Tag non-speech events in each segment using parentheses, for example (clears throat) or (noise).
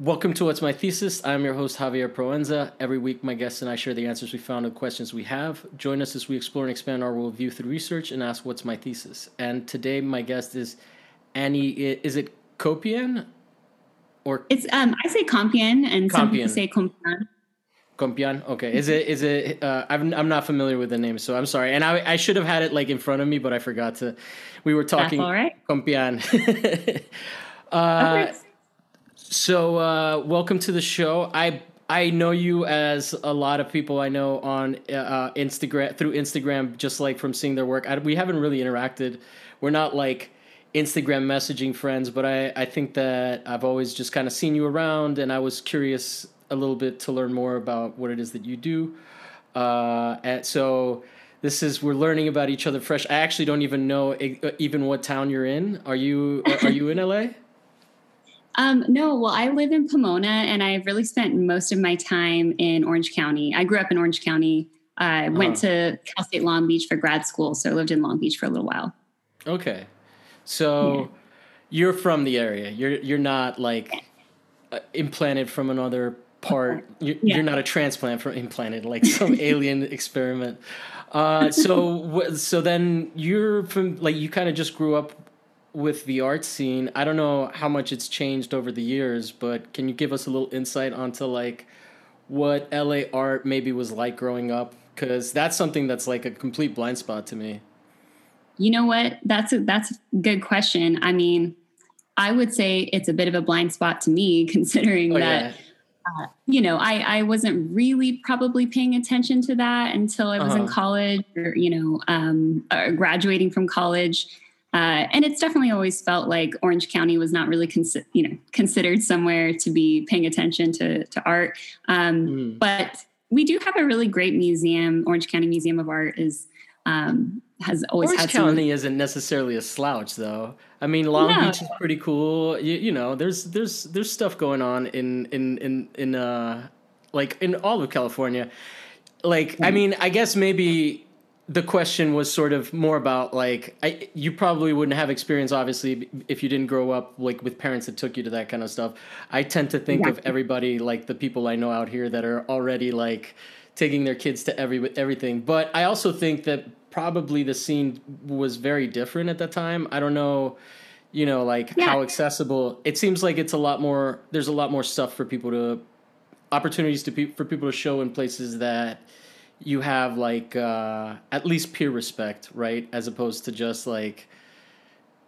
Welcome to What's My Thesis. I'm your host, Javier Proenza. Every week, my guests and I share the answers we found to the questions we have. Join us as we explore and expand our worldview through research and ask, What's my thesis? And today, my guest is Annie. Is it Copian? Or It's um I say Compian and some people say Compian. Compian? Okay. Is it, is it, uh, I'm, I'm not familiar with the name, so I'm sorry. And I, I should have had it like in front of me, but I forgot to. We were talking. all right. Compian. (laughs) uh, So, uh, welcome to the show. I I know you as a lot of people I know on uh, Instagram through Instagram, just like from seeing their work. I, we haven't really interacted. We're not like Instagram messaging friends, but I I think that I've always just kind of seen you around, and I was curious a little bit to learn more about what it is that you do. Uh, and so. This is we're learning about each other fresh. I actually don't even know e- even what town you're in. Are you (laughs) are you in LA? Um, no, well, I live in Pomona and I've really spent most of my time in Orange County. I grew up in Orange County. I went to Cal State Long Beach for grad school, so I lived in Long Beach for a little while. Okay, so you're from the area. You're you're not like uh, implanted from another part. You're, Yeah. you're not a transplant from implanted, like some (laughs) alien experiment. Uh, so so then you're from like you kind of just grew up with the art scene. I don't know how much it's changed over the years, but can you give us a little insight onto like what LA art maybe was like growing up? Because that's something that's like a complete blind spot to me. You know what? That's a that's a good question. I mean, I would say it's a bit of a blind spot to me, (laughs) considering Oh, that yeah. you know, I, I wasn't really probably paying attention to that until I was in Uh-huh. college or, you know, um, uh, graduating from college. Uh, and it's definitely always felt like Orange County was not really, consi- you know, considered somewhere to be paying attention to, to art. Um, Mm. But we do have a really great museum. Orange County Museum of Art is, um, has always Orange had some County isn't necessarily a slouch, though. I mean, Long No. Beach is pretty cool. You, you know, there's there's there's stuff going on in in in in uh like in all of California. Like, I mean, I guess maybe the question was sort of more about like I you probably wouldn't have experience obviously if you didn't grow up like with parents that took you to that kind of stuff. I tend to think of everybody like the people I know out here that are already like taking their kids to every everything. But I also think that probably the scene was very different at that time. I don't know, you know, like Yeah. how accessible. It seems like it's a lot more. There's a lot more stuff for people to opportunities to pe- for people to show in places that you have like uh, at least peer respect, right? As opposed to just like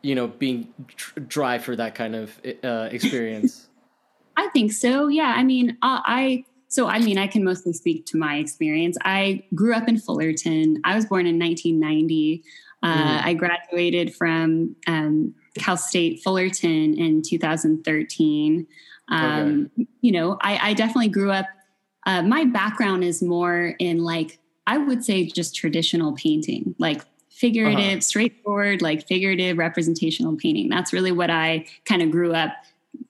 you know being tr- dry for that kind of uh, experience. (laughs) I think so. Yeah. I mean, uh, I, so I mean, I can mostly speak to my experience. I grew up in Fullerton. I was born in 1990. Uh, Mhm. I graduated from um, Cal State Fullerton in 2013. Um, You know, I, I definitely grew up. Uh, my background is more in like, I would say just traditional painting, like figurative, Uh-huh. straightforward, like figurative representational painting. That's really what I kind of grew up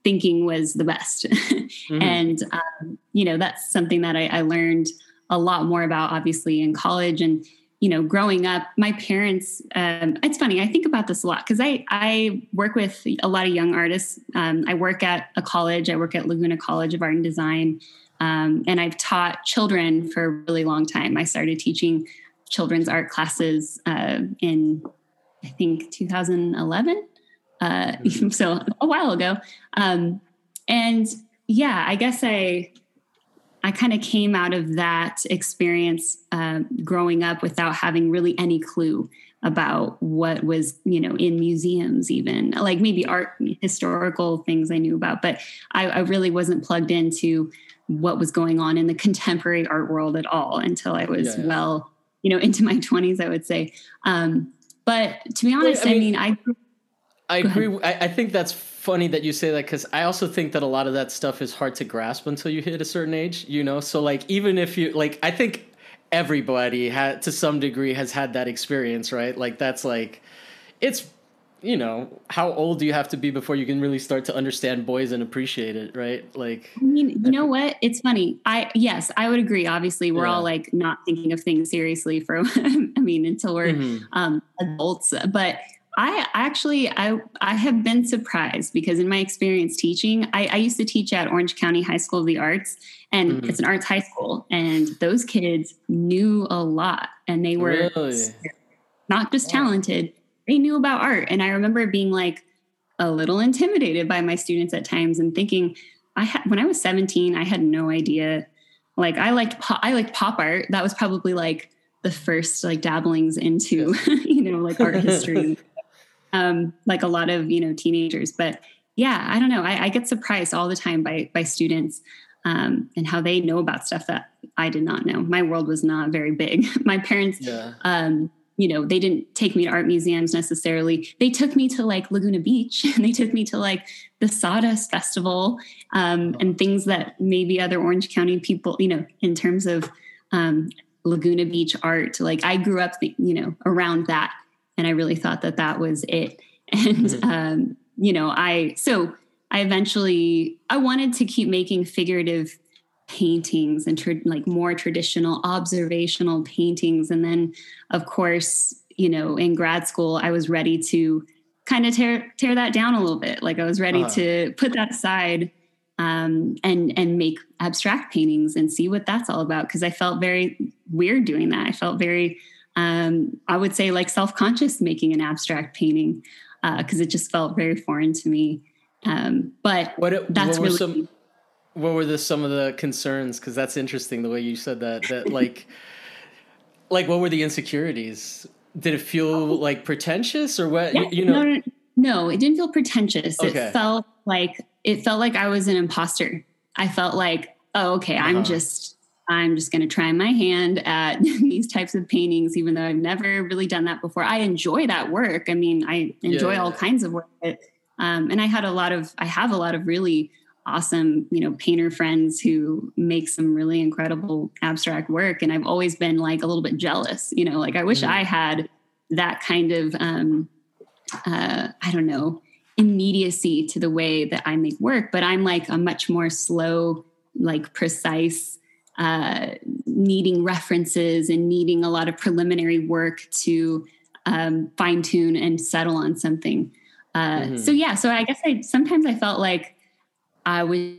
thinking was the best. (laughs) Mhm. and um, you know that's something that I, I learned a lot more about obviously in college and you know growing up my parents um, it's funny i think about this a lot because I, I work with a lot of young artists um, i work at a college i work at laguna college of art and design um, and i've taught children for a really long time. I started teaching children's art classes uh, in i think 2011 uh, (laughs) so a while ago. Um, and yeah i guess i i kind of came out of that experience uh, growing up without having really any clue about what was you know in museums even. Like maybe art historical things i knew about but i, I really wasn't plugged into what was going on in the (laughs) contemporary art world at all until i was Yeah, yeah. well you know (laughs) into my 20s i would say um, but to be honest I i mean- mean i I agree. I, I think that's funny that you say that because I also think that a lot of that stuff is hard to grasp until you hit a certain age. You know, so like even if you like, I think everybody had to some degree has had that experience, right? Like that's like, it's you know, how old do you have to be before you can really start to understand boys and appreciate it, right? Like, I mean, you know what? It's funny. I yes, I would agree. Obviously, we're Yeah. all like not thinking of things seriously for. (laughs) I mean, until we're mhm. um, adults. But I actually I I have been surprised because in my experience teaching, I, I used to teach at Orange County High School of the Arts, and mm-hmm. it's an arts high school, and those kids knew a lot, and they were really? not just talented, they knew about art. And I remember being like a little intimidated by my students at times and thinking, I had when I was 17, I had no idea. Like I liked pop, I liked pop art. That was probably like the first like dabblings into, (laughs) you know, like art history. (laughs) um, like a lot of, you know, teenagers. But yeah, I don't know. I, I get surprised all the time by by students um, and how they know about stuff that I did not know. My world was not very big. (laughs) my parents yeah. um, you know, they didn't take me to art museums necessarily. They took me to like Laguna Beach (laughs) and they took me to like the Sawdust Festival um, and things that maybe other Orange County people, you know, in terms of um, Laguna Beach art. Like I grew up, you know, around that. And I really thought that that was it. (laughs) And, mm-hmm. um, you know, I, so I eventually, I wanted to keep making figurative paintings and tra- like more traditional observational paintings. And then of course you know in grad school i was ready to kind of tear tear that down a little bit. Like i was ready uh-huh. to put that aside um, and and make abstract paintings and see what that's all about. Because i felt very weird doing that. I felt very um, i would say like self-conscious making an abstract painting because uh, it just felt very foreign to me. Um, but what, that's what really some- what were the some of the concerns? Because that's interesting the way you said that. That like, (laughs) like what were the insecurities? Did it feel oh. like pretentious or what? Yeah, you know, no, no, it didn't feel pretentious. Okay. It felt like it felt like I was an imposter. I felt like, oh, okay, uh-huh. I'm just I'm just going to try my hand at (laughs) these types of paintings, even though I've never really done that before. I enjoy that work. I mean, I enjoy yeah. all kinds of work. But, um, and I had a lot of, I have a lot of really awesome, you know, painter friends who make some really incredible abstract work. And I've always been like a little bit jealous, you know, like I wish mm. I had that kind of, um, uh, I don't know, immediacy to the way that I make work. But I'm like a much more slow, like precise, uh, needing references and needing a lot of preliminary work to um, fine tune and settle on something. Uh, mm-hmm. So yeah, so I guess I sometimes I felt like I was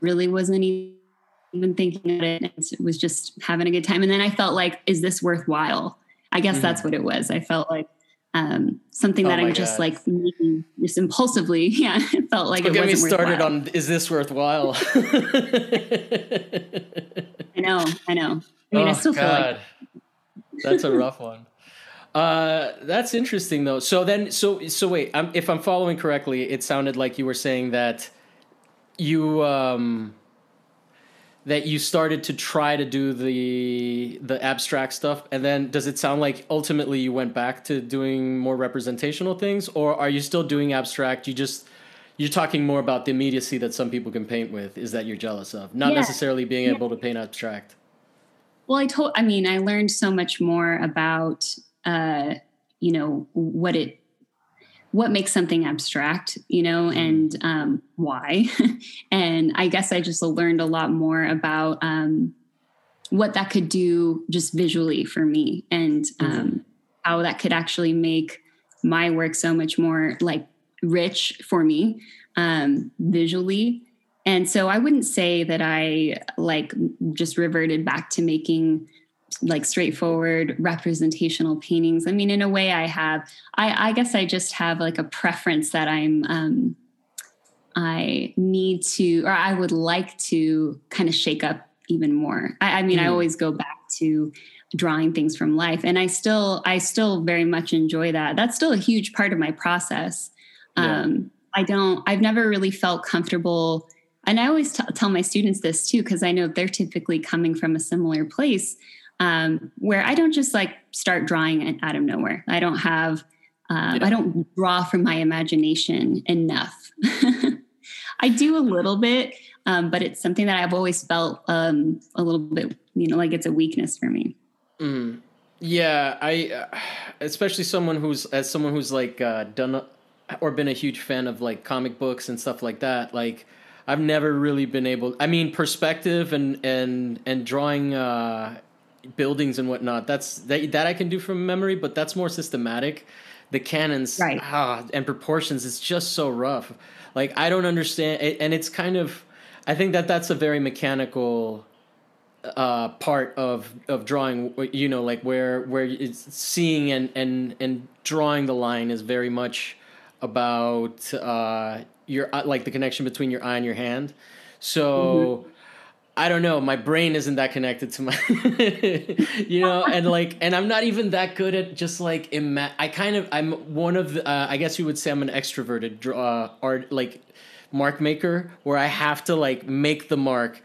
really wasn't even thinking about it It was just having a good time. And then I felt like, is this worthwhile? I guess mm-hmm. that's what it was. I felt like um, something oh that I'm just like making just impulsively. (laughs) Yeah, it felt like Don't it get me started worthwhile. on is this worthwhile? (laughs) I know, I know. I mean, oh, I still God. feel like that's a rough one. Uh, that's interesting though. So then, so so wait. I'm, if I'm following correctly, it sounded like you were saying that you um, that you started to try to do the the abstract stuff, and then does it sound like ultimately you went back to doing more representational things, or are you still doing abstract? You just you're talking more about the immediacy that some people can paint with. Is that you're jealous of, not yeah. necessarily being yeah. able to paint abstract. Well, I told. I mean, I learned so much more about uh, you know what it what makes something abstract you know mm-hmm. and um, why (laughs) and i guess i just learned a lot more about um, what that could do just visually for me and um, mm-hmm. how that could actually make my work so much more like rich for me um, visually and so i wouldn't say that i like just reverted back to making like straightforward representational paintings. I mean, in a way, I have. I, I guess I just have like a preference that I'm. Um, I need to, or I would like to, kind of shake up even more. I, I mean, mm. I always go back to drawing things from life, and I still, I still very much enjoy that. That's still a huge part of my process. Yeah. Um, I don't. I've never really felt comfortable. And I always t- tell my students this too, because I know they're typically coming from a similar place um, where I don't just like start drawing out of nowhere. I don't have, um, yeah. I don't draw from my imagination enough. (laughs) I do a little bit, um, but it's something that I've always felt um, a little bit, you know, like it's a weakness for me. Mm. Yeah, I, uh, especially someone who's as someone who's like uh, done or been a huge fan of like comic books and stuff like that. Like, I've never really been able. I mean, perspective and and and drawing. Uh, buildings and whatnot. That's that that I can do from memory, but that's more systematic. The canons Right. ah, and proportions is just so rough. Like I don't understand, it, and it's kind of. I think that that's a very mechanical uh, part of of drawing. You know, like where where it's seeing and and and drawing the line is very much about uh, your uh, like the connection between your eye and your hand. So. I don't know. My brain isn't that connected to my, (laughs) you know, and like, and I'm not even that good at just like ima- I kind of I'm one of the, uh, I guess you would say I'm an extroverted draw uh, art like mark maker where I have to like make the mark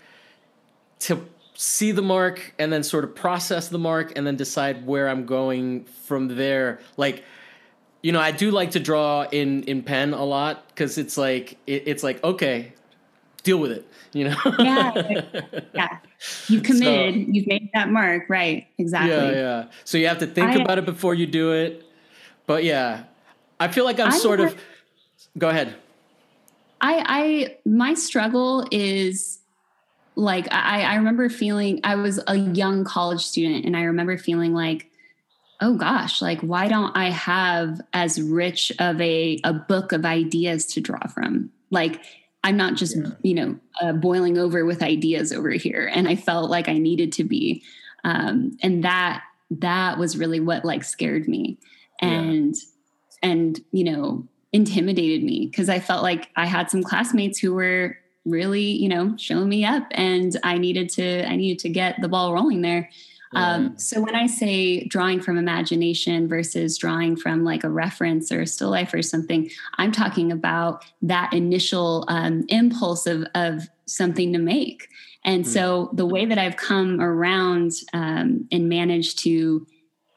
to see the mark and then sort of process the mark and then decide where I'm going from there. Like, you know, I do like to draw in in pen a lot because it's like it, it's like okay, deal with it. You know. Yeah. Yeah. You (laughs) committed, you've made that mark. Right. Exactly. Yeah, yeah. So you have to think I- about it before you do it. But yeah, I feel like I'm, I'm sort of. Go ahead. I, I, my struggle is like, I, I remember feeling, I was a young college student and I remember feeling like, oh gosh, like, why don't I have as rich of a, a book of ideas to draw from? Like, I'm not just, Yeah. you know, uh, boiling over with ideas over here. And I felt like I needed to be. Um, and that, that was really what like scared me. Yeah. And, and, you know, intimidated me because I felt like I had some classmates who were really, you know, showing me up and I needed to, I needed to get the ball rolling there. Um, so when I say drawing from imagination versus drawing from like a reference or a still life or something, I'm talking about that initial um, impulse of, of something to make. And so the way that I've come around um, and managed to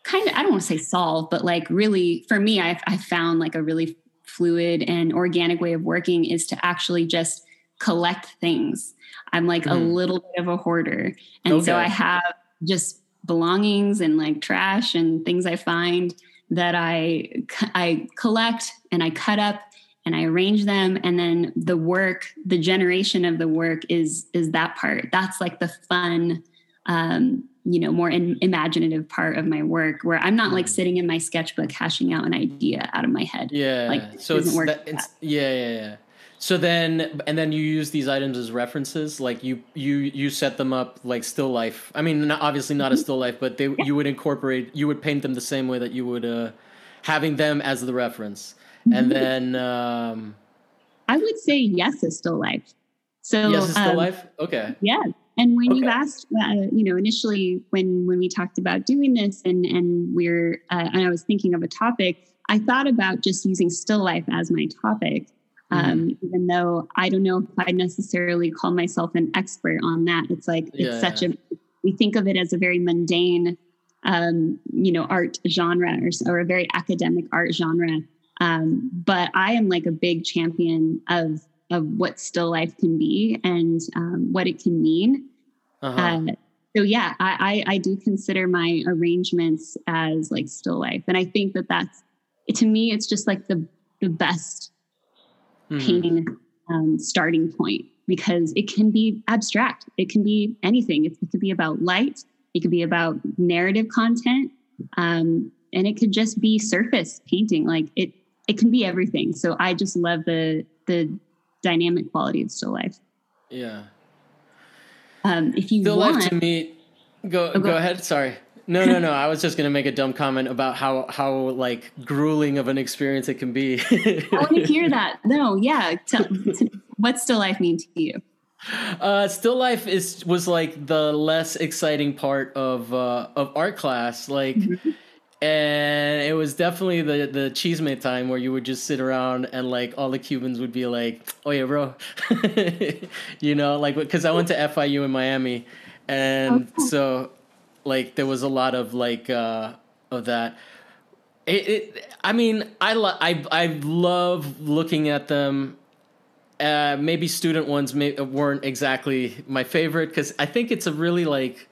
kind of, I don't want to say solve, but like really for me, I've, I've found like a really fluid and organic way of working is to actually just collect things. I'm like a Mhm. little bit of a hoarder. And so I have just belongings and like trash and things I find that I I collect and I cut up and I arrange them and then the work the generation of the work is is that part that's like the fun um you know more in, imaginative part of my work where I'm not like Mhm. sitting in my sketchbook hashing out an idea out of my head Yeah. Like, so it's, that, it's yeah, yeah, yeah. So then, and then you use these items as references. Like you, you, you set them up like still life. I mean, not, obviously not a Mm-hmm. still life, but they, you would incorporate, you would paint them the same way that you would, uh, having them as the reference, and Mhm. then, um, I would say yes is still life so yes, still um, life. Okay. Yeah. And when you Okay. asked, uh, you know, initially when when we talked about doing this, and and we're uh, and I was thinking of a topic, I thought about just using still life as my topic, um, even though I don't know if I necessarily call myself an expert on that. It's like it's Yeah. such a we think of it as a very mundane, um, you know, art genre or, or a very academic art genre. Um, but I am like a big champion of of what still life can be and um, what it can mean. Uh-huh. Uh, so yeah, I, I I do consider my arrangements as like still life, and I think that that's to me it's just like the the best Mhm. painting um, starting point because it can be abstract. It can be anything. It, it could be about light. It could be about narrative content, um, and it could just be surface painting. Like it, it can be everything. So I just love the the dynamic quality of still life. Yeah. Um, if you Still want, life to me. Go, Oh, go go- ahead. Sorry. No, no, no. I was just gonna make a dumb comment about how how like grueling of an experience it can be. I want to hear that. No, yeah. Tell, t- what's still life mean to you? Uh, still life is was like the less exciting part of uh, of art class, like, Mm-hmm. and it was definitely the the cheesemate time where you would just sit around and like all the Cubans would be like, "Oh yeah, bro," (laughs) you know, like because I went to FIU in Miami, and cool. so like there was a lot of like uh, of that. It, it, I mean, I, lo- I, I love looking at them uh, maybe student ones may, weren't exactly my favorite because I think it's a really like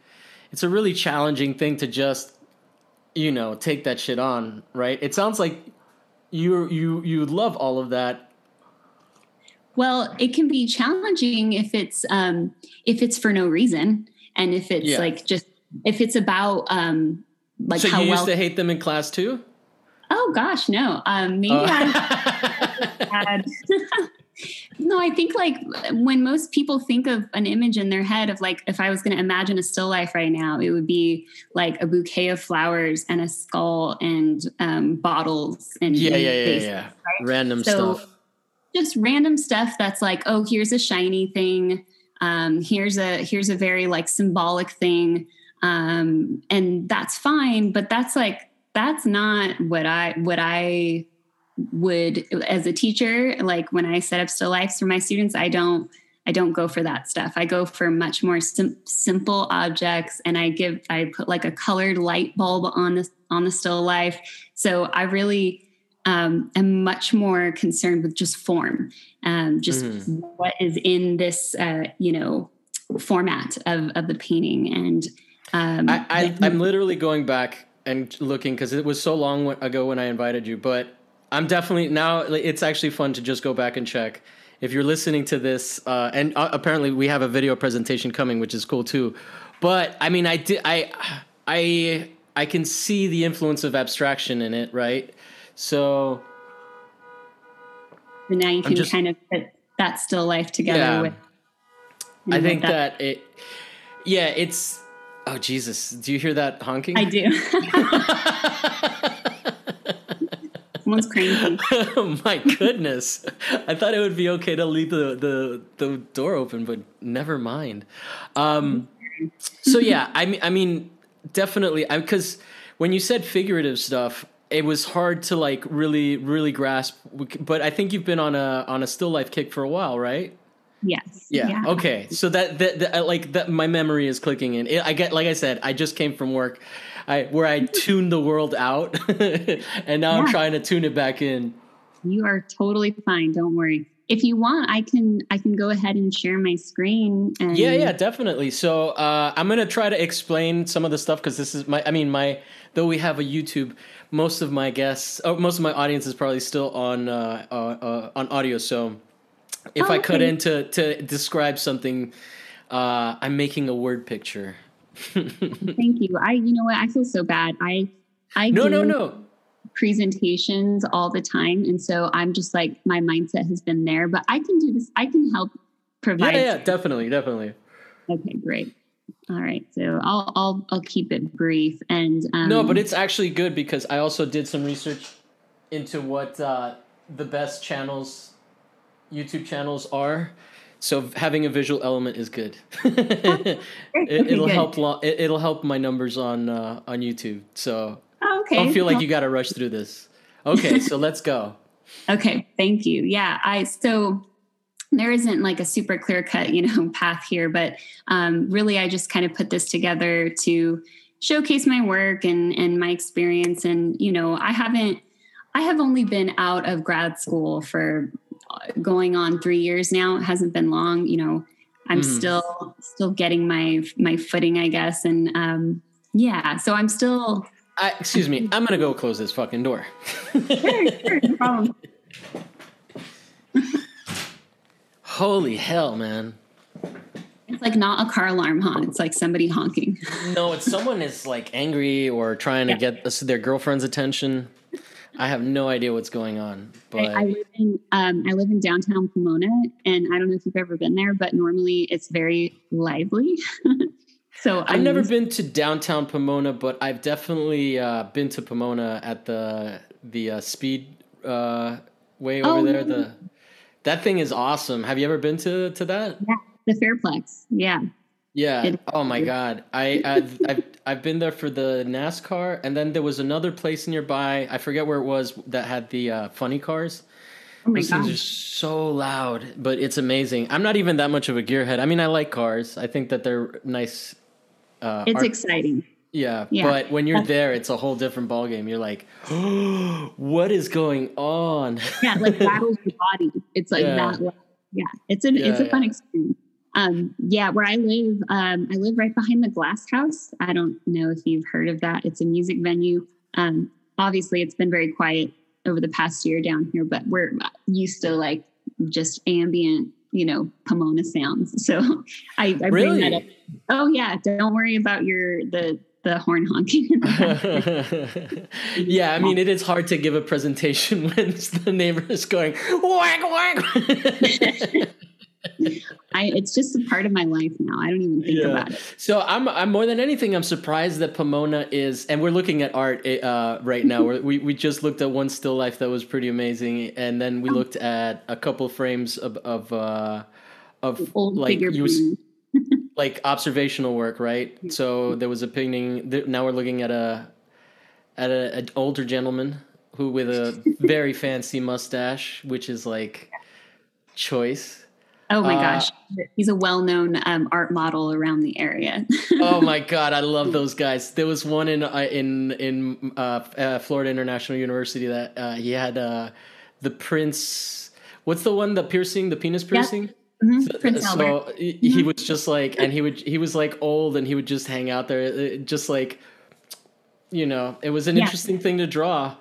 it's a really challenging thing to just you know take that shit on, right? It sounds like you you you love all of that. Well, it can be challenging if it's um, if it's for no reason, and if it's Yeah. like just if it's about um like so how you used well to hate them in class too? oh gosh no um maybe Oh. I had (laughs) (laughs) no i think like when most people think of an image in their head of like if i was going to imagine a still life right now it would be like a bouquet of flowers and a skull and um, bottles and yeah, yeah, yeah, faces, yeah. right? Random So- stuff. just random stuff that's like oh here's a shiny thing um, here's a here's a very like symbolic thing um, and that's fine but that's like that's not what i what i would as a teacher like when i set up still lifes for my students i don't i don't go for that stuff. I go for much more sim- simple objects and i give i put like a colored light bulb on the on the still life. So i really um, am much more concerned with just form um, just Mhm. what is in this uh, you know format of of the painting. And um, I, I the- I'm literally going back and looking because it was so long ago when I invited you, but I'm definitely now. It's actually fun to just go back and check. If you're listening to this, uh, and uh, apparently we have a video presentation coming, which is cool too. But I mean, I did, I, I, I can see the influence of abstraction in it, right? So and now you can just- kind of put that still life together Yeah. with I think that it, yeah, it's. Oh Jesus! Do you hear that honking? I do. (laughs) Someone's cranky. oh (laughs) my goodness. I thought it would be okay to leave the, the, the door open, but never mind. Um, so yeah, I mean, I mean, definitely, because when you said figurative stuff, it was hard to like really, really grasp. But I think you've been on a on a still life kick for a while, right? Yes. Yeah. Okay. So that, that, that like that my memory is clicking in. It, I get like I said, I just came from work, I where I tuned the world out, (laughs) and now I'm trying to tune it back in. You are totally fine. Don't worry. If you want, I can I can go ahead and share my screen. And Yeah, yeah, definitely. So uh, I'm gonna try to explain some of the stuff because this is my. I mean, my though we have a YouTube, most of my guests, oh, most of my audience is probably still on uh, uh, uh, on audio. So if I in to to describe something, uh, I'm making a word picture. (laughs) Thank you. I you know what? I feel so bad. I I No, do no, no. presentations all the time, and so I'm just like my mindset has been there. But I can do this. I can help Yeah, provide. yeah, definitely, definitely. Okay, great. All right, so I'll I'll I'll keep it brief and um, No, but it's actually good because I also did some research into what uh, the best channels, YouTube channels are. So having a visual element is good. (laughs) it, it'll good. help. Lo- it, it'll help my numbers on uh, on YouTube. So Oh, okay. don't feel like you got to rush through this. Okay, so (laughs) let's go. Okay, thank you. Yeah, I so there isn't like a super clear cut, you know, (laughs) path here, but um, really, I just kind of put this together to showcase my work and and my experience. And you know, I haven't, I have only been out of grad school for going on three years now. It hasn't been long. You know, I'm Mhm. still still getting my my footing, I guess, and um, yeah. So I'm still. I, excuse me. I'm gonna go close this fucking door. Sure, sure, no problem. (laughs) Holy hell, man! It's like not a car alarm, huh? It's like somebody honking. No, it's someone is like angry or trying to Yeah. get us- their girlfriend's attention. I have no idea what's going on, but I, I live in um, I live in downtown Pomona, and I don't know if you've ever been there, but normally it's very lively. (laughs) so I've I'm never been to downtown Pomona, but I've definitely uh, been to Pomona at the the uh, speed uh, way over Oh, there. The that thing is awesome. Have you ever been to to that? Yeah, the Fairplex. Yeah, Yeah. Oh my god. I I've, I've I've been there for the NASCAR, and then there was another place nearby. I forget where it was that had the uh, funny cars. oh my Those things are so loud, but it's amazing. I'm not even that much of a gearhead. I mean, I like cars. I think that they're nice. Uh, it's art- exciting. yeah, yeah. but when you're there, it's a whole different ballgame. You're like, (gasps) what is going on? Yeah, like (laughs) rattles your body. It's like Yeah. that. Yeah, it's an it's Yeah, a fun experience. Um, yeah, where I live, um, I live right behind the Glass House. I don't know if you've heard of that. It's a music venue. Um, obviously, it's been very quiet over the past year down here, but we're used to like just ambient you know, Pomona sounds. So (laughs) I, I really? bring that up. Oh yeah. Don't worry about your, the, the horn honking. (laughs) yeah, I mean, it is hard to give a presentation (laughs) when the neighbor is going whack whack. I, it's just a part of my life now. I don't even think yeah. about it. So I'm, I'm more than anything, I'm surprised that Pomona is, and we're looking at art uh, right now. we we just looked at one still life that was pretty amazing, and then we oh. looked at a couple frames of of uh, of Old like you, (laughs) like observational work, right? So there was a painting. Now we're looking at a at a, an older gentleman who with a (laughs) very fancy mustache, which is like choice Oh my uh, gosh, he's a well-known um, art model around the area. (laughs) oh my god, I love those guys. There was one in uh, in in uh, uh, Florida International University that uh, he had uh, the Prince. What's the one? The piercing, the penis piercing. Mm-hmm. So, Prince so Albert. he mm-hmm. was just like, and he would he was like old, and he would just hang out there, just like, you know, it was an yeah. interesting thing to draw.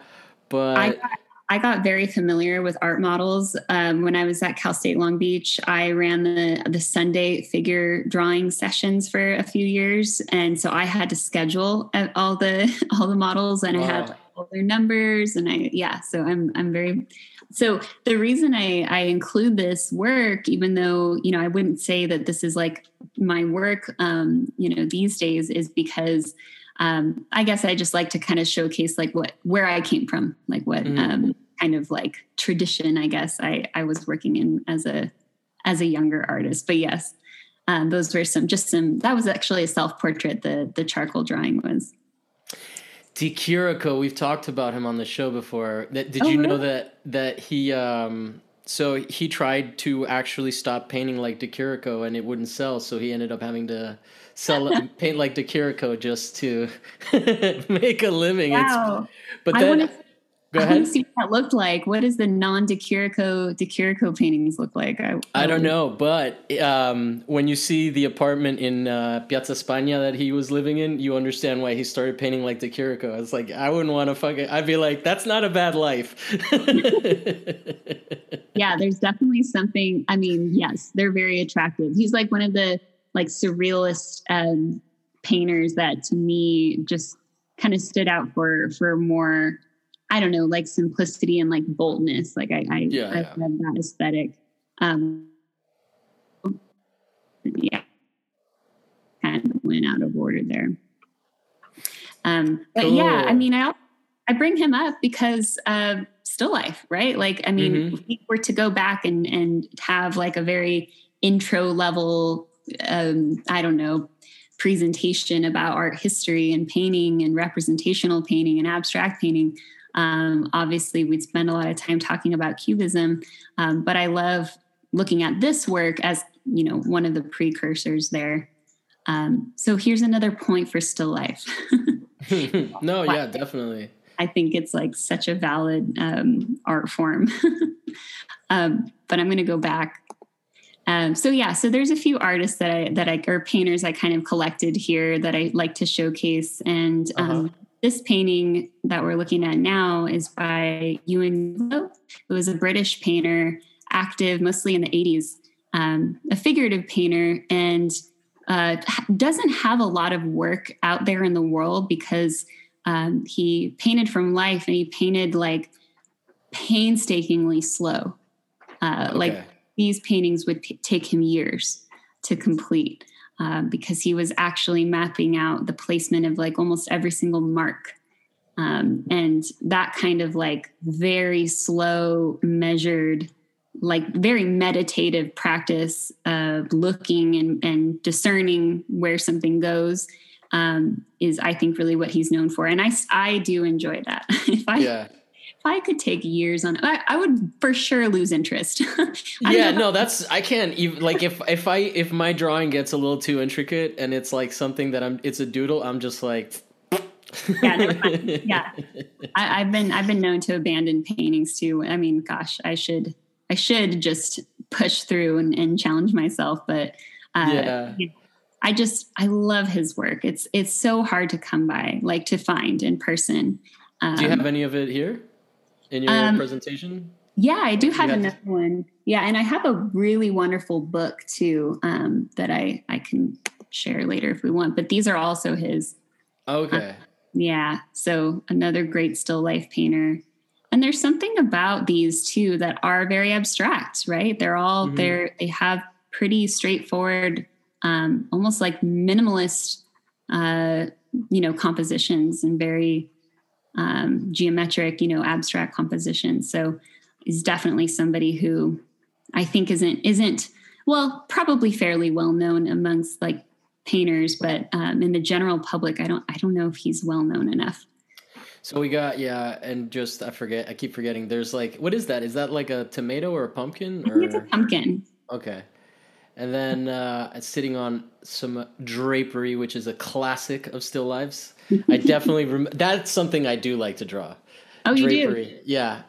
But I I got very familiar with art models um, when I was at Cal State Long Beach. I ran the the Sunday figure drawing sessions for a few years, and so I had to schedule all the (laughs) all the models, and wow. I had all their numbers, and I yeah. So I'm I'm very so the reason I I include this work, even though you know I wouldn't say that this is like my work, um, you know, these days, is because um, I guess I just like to kind of showcase like what where I came from, like what mm-hmm. um, kind of like tradition I guess I I was working in as a as a younger artist. But yes, um, those were some just some. That was actually a self portrait. The the charcoal drawing was. De Chirico, we've talked about him on the show before. That did oh, you know that that he um so he tried to actually stop painting like De Chirico and it wouldn't sell, so he ended up having to sell paint like De Chirico just to (laughs) make a living. Wow. It's, but then, I Go ahead. I want to see what that looked like. What does the non De Chirico paintings look like? I, I don't know, but um, when you see the apartment in uh, Piazza Spagna that he was living in, you understand why he started painting like De Chirico. It's like I wouldn't want to fucking. I'd be like, that's not a bad life. (laughs) yeah, there's definitely something. I mean, yes, they're very attractive. He's like one of the like surrealist um, painters that to me just kind of stood out for for more I don't know, like simplicity and like boldness. Like I, I, yeah, I yeah. love that aesthetic. Um, yeah, kind of went out of order there. Um, but cool. yeah, I mean, I I bring him up because uh, still life, right? Like, I mean, mm-hmm. if we were to go back and and have like a very intro level, um, I don't know, presentation about art history and painting and representational painting and abstract painting um, obviously, we'd spend a lot of time talking about Cubism, um, but I love looking at this work as you know one of the precursors there. Um, so here's another point for still life. (laughs) (laughs) no, yeah, definitely. I think it's like such a valid um, art form. (laughs) Um, but I'm going to go back um, so yeah, so there's a few artists that I that I or painters I kind of collected here that I like to showcase, and uh-huh. um, this painting that we're looking at now is by Euan Uglow, who was a British painter, active mostly in the 80s, um, a figurative painter, and uh, doesn't have a lot of work out there in the world because um, he painted from life and he painted like painstakingly slow. Uh, okay. Like these paintings would take him years to complete. Um, because he was actually mapping out the placement of like almost every single mark. Um, and that kind of like very slow, measured, like very meditative practice of looking and, and discerning where something goes um, is, I think, really what he's known for. And I, I do enjoy that. (laughs) if I, yeah. I could take years on, I, I would for sure lose interest. (laughs) yeah, no, that's I can't even like if if I if my drawing gets a little too intricate and it's like something that I'm it's a doodle, I'm just like. (laughs) yeah, yeah. I, I've been I've been known to abandon paintings too. I mean, gosh, I should I should just push through and, and challenge myself, but uh, yeah. I just I love his work. It's it's so hard to come by, like to find in person. Um, Do you have um, any of it here? In your um, presentation? Yeah, I do have another one. Yeah, and I have a really wonderful book too um, that I I can share later if we want. But these are also his. Okay. Uh, yeah. So another great still life painter. And there's something about these too that are very abstract, right? They're all mm-hmm. they're they have pretty straightforward, um, almost like minimalist, uh, you know, compositions and very um, geometric, you know, abstract composition. So is definitely somebody who I think isn't isn't well probably fairly well known amongst like painters, but um, in the general public, I don't I don't know if he's well known enough. So we got yeah, and just I forget I keep forgetting. There's like what is that? Is that like a tomato or a pumpkin? Or... it's a pumpkin. Okay, and then uh, sitting on some drapery, which is a classic of still lives. I definitely rem- that's something I do like to draw. Oh, drapery. you do? Yeah,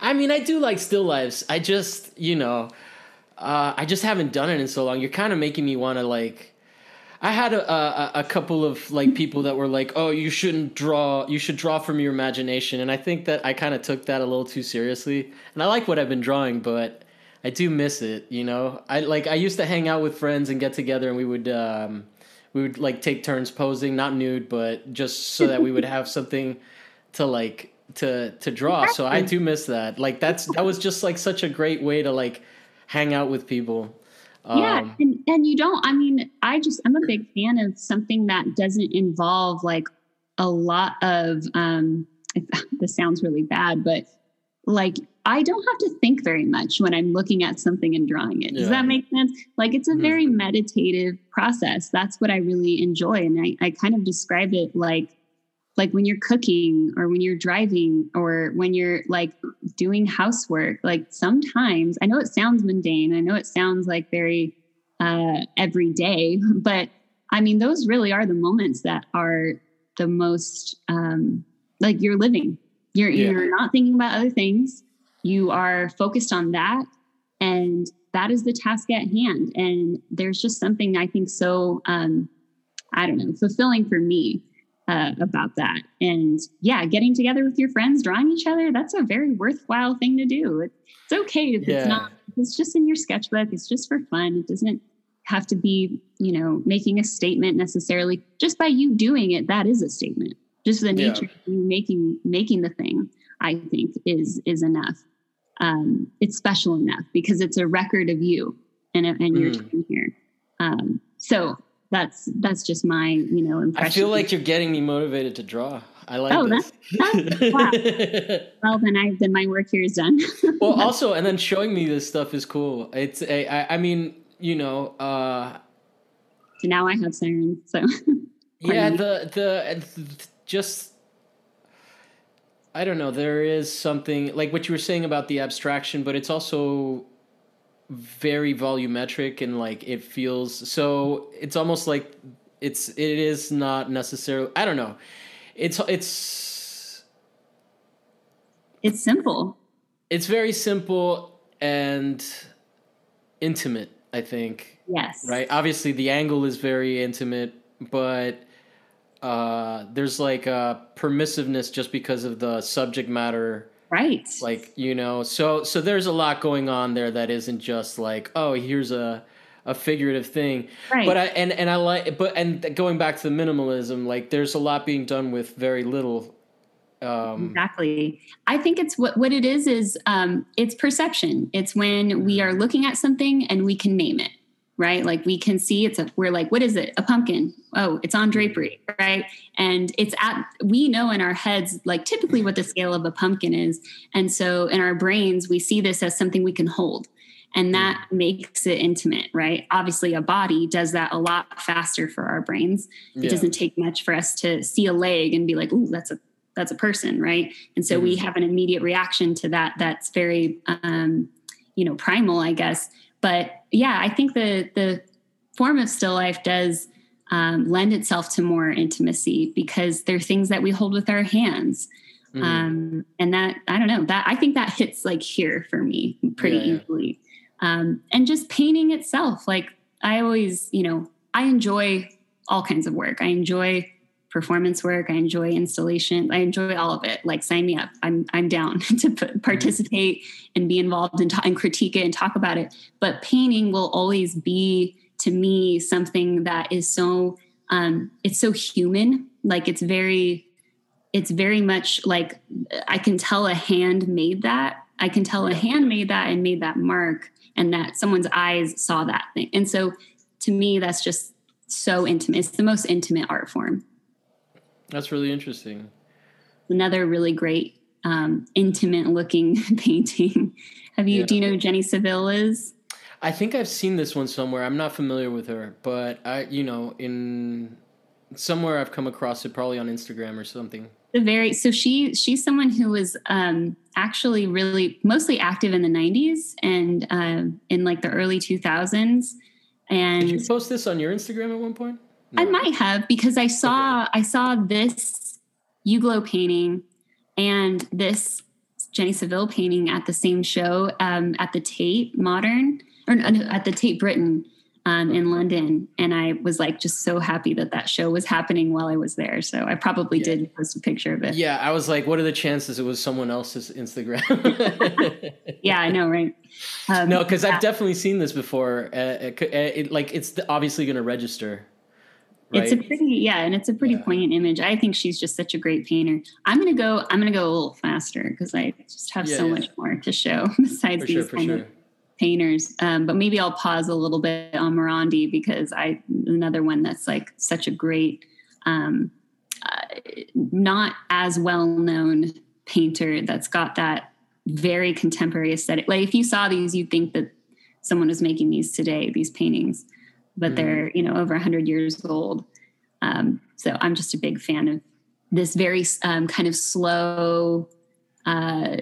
I mean, I do like still lives. I just, you know, uh, I just haven't done it in so long. You're kind of making me want to like. I had a, a, a couple of like people that were like, "Oh, you shouldn't draw. You should draw from your imagination." And I think that I kind of took that a little too seriously. And I like what I've been drawing, but I do miss it. You know, I like I used to hang out with friends and get together, and we would um, we would like take turns posing, not nude, but just so that we would have (laughs) something to like to to draw. So I do miss that. Like that's that was just like such a great way to like hang out with people. Um, yeah, and, and you don't. I mean, I just I'm a big fan of something that doesn't involve like a lot of. um (laughs) This sounds really bad, but like I don't have to think very much when I'm looking at something and drawing it. Does yeah. that make sense? Like it's a mm-hmm. very meditative process. That's what I really enjoy. And I, I kind of describe it like like when you're cooking or when you're driving or when you're like doing housework like sometimes i know it sounds mundane i know it sounds like very uh everyday (laughs) but i mean those really are the moments that are the most um like you're living you're yeah. you're not thinking about other things you are focused on that and that is the task at hand and there's just something i think so um i don't know fulfilling for me uh, about that. And yeah, getting together with your friends, drawing each other, that's a very worthwhile thing to do. It's okay if yeah. it's not, it's just in your sketchbook, it's just for fun. It doesn't have to be, you know, making a statement necessarily. Just by you doing it, that is a statement. Just the nature yeah. of you making making the thing, I think, is is enough. Um, it's special enough because it's a record of you and, and mm. your time here. Um, so that's that's just my you know impression. I feel like you're getting me motivated to draw. I like oh, this. That's, that's, wow. (laughs) well, then I then my work here is done. (laughs) well, also, and then showing me this stuff is cool. It's a, I, I mean, you know. uh so now I have sirens. So (laughs) yeah, the the just I don't know. There is something like what you were saying about the abstraction, but it's also very volumetric and like it feels so it's almost like it's it is not necessarily I don't know. It's it's it's simple. It's very simple and intimate, I think. Yes. Right? Obviously the angle is very intimate, but uh there's like a permissiveness just because of the subject matter. Right. Like you know so so there's a lot going on there that isn't just like oh here's a a figurative thing. Right. but i and and i like but and going back to the minimalism like there's a lot being done with very little um, exactly. I think it's what what it is is um it's perception. It's when we are looking at something and we can name it right? Like we can see it's a, we're like, what is it? A pumpkin. Oh, it's on drapery, right? And it's at, we know in our heads, like typically what the scale of a pumpkin is. And so in our brains, we see this as something we can hold. And that makes it intimate, right? Obviously, a body does that a lot faster for our brains. It yeah. doesn't take much for us to see a leg and be like, "Ooh, that's a that's a person," right? And so mm-hmm. we have an immediate reaction to that. That's very, um, you know, primal, I guess but yeah, I think the the form of still life does um, lend itself to more intimacy because they're things that we hold with our hands. Mm-hmm. Um, and that I don't know that I think that hits like here for me pretty yeah, easily. Um, and just painting itself, like I always, you know, I enjoy all kinds of work. I enjoy performance work. I enjoy installation. I enjoy all of it. Like sign me up. I'm I'm down (laughs) to p- participate and be involved and, and critique it and talk about it. But painting will always be to me something that is so um, it's so human. Like it's very it's very much like I can tell a hand made that. I can tell a hand made that and made that mark and that someone's eyes saw that thing. And so to me, that's just so intimate. It's the most intimate art form. That's really interesting. Another really great um, intimate looking (laughs) painting. Have you? Yeah. Do you know Jenny Saville is? I think I've seen this one somewhere. I'm not familiar with her, but I, you know, in somewhere I've come across it, probably on Instagram or something. The very so she she's someone who was um, actually really mostly active in the 90s and um, in like the early 2000s. And did you post this on your Instagram at one point? I might have because I saw okay. I saw this Uglow painting and this Jenny Saville painting at the same show um, at the Tate Modern or at the Tate Britain um, in London, and I was like just so happy that that show was happening while I was there. So I probably yeah. did post a picture of it. Yeah, I was like, what are the chances it was someone else's Instagram? (laughs) yeah, I know, right? Um, no, because yeah. I've definitely seen this before. Uh, it, it, like, it's obviously going to register. Right? It's a pretty yeah, and it's a pretty yeah. poignant image. I think she's just such a great painter. I'm gonna go. I'm gonna go a little faster because I just have yeah, so yeah. much more to show (laughs) besides for these sure, kind sure. of painters. Um, but maybe I'll pause a little bit on Morandi because I another one that's like such a great, um, uh, not as well known painter that's got that very contemporary aesthetic. Like if you saw these, you'd think that someone was making these today, these paintings but mm. they're you know over 100 years old. Um, so i'm just a big fan of this very um, kind of slow uh,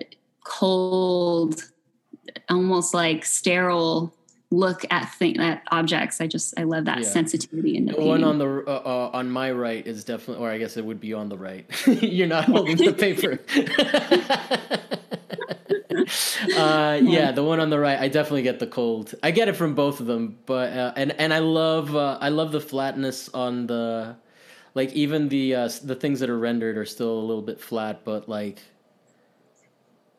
cold almost like sterile look at thing at objects. I just i love that yeah. sensitivity in the, the one on the uh, uh, on my right is definitely or i guess it would be on the right. (laughs) You're not holding the (laughs) paper (laughs) (laughs) uh, yeah, the one on the right, I definitely get the cold. I get it from both of them, but uh, and and I love uh, I love the flatness on the, like even the uh, the things that are rendered are still a little bit flat, but like,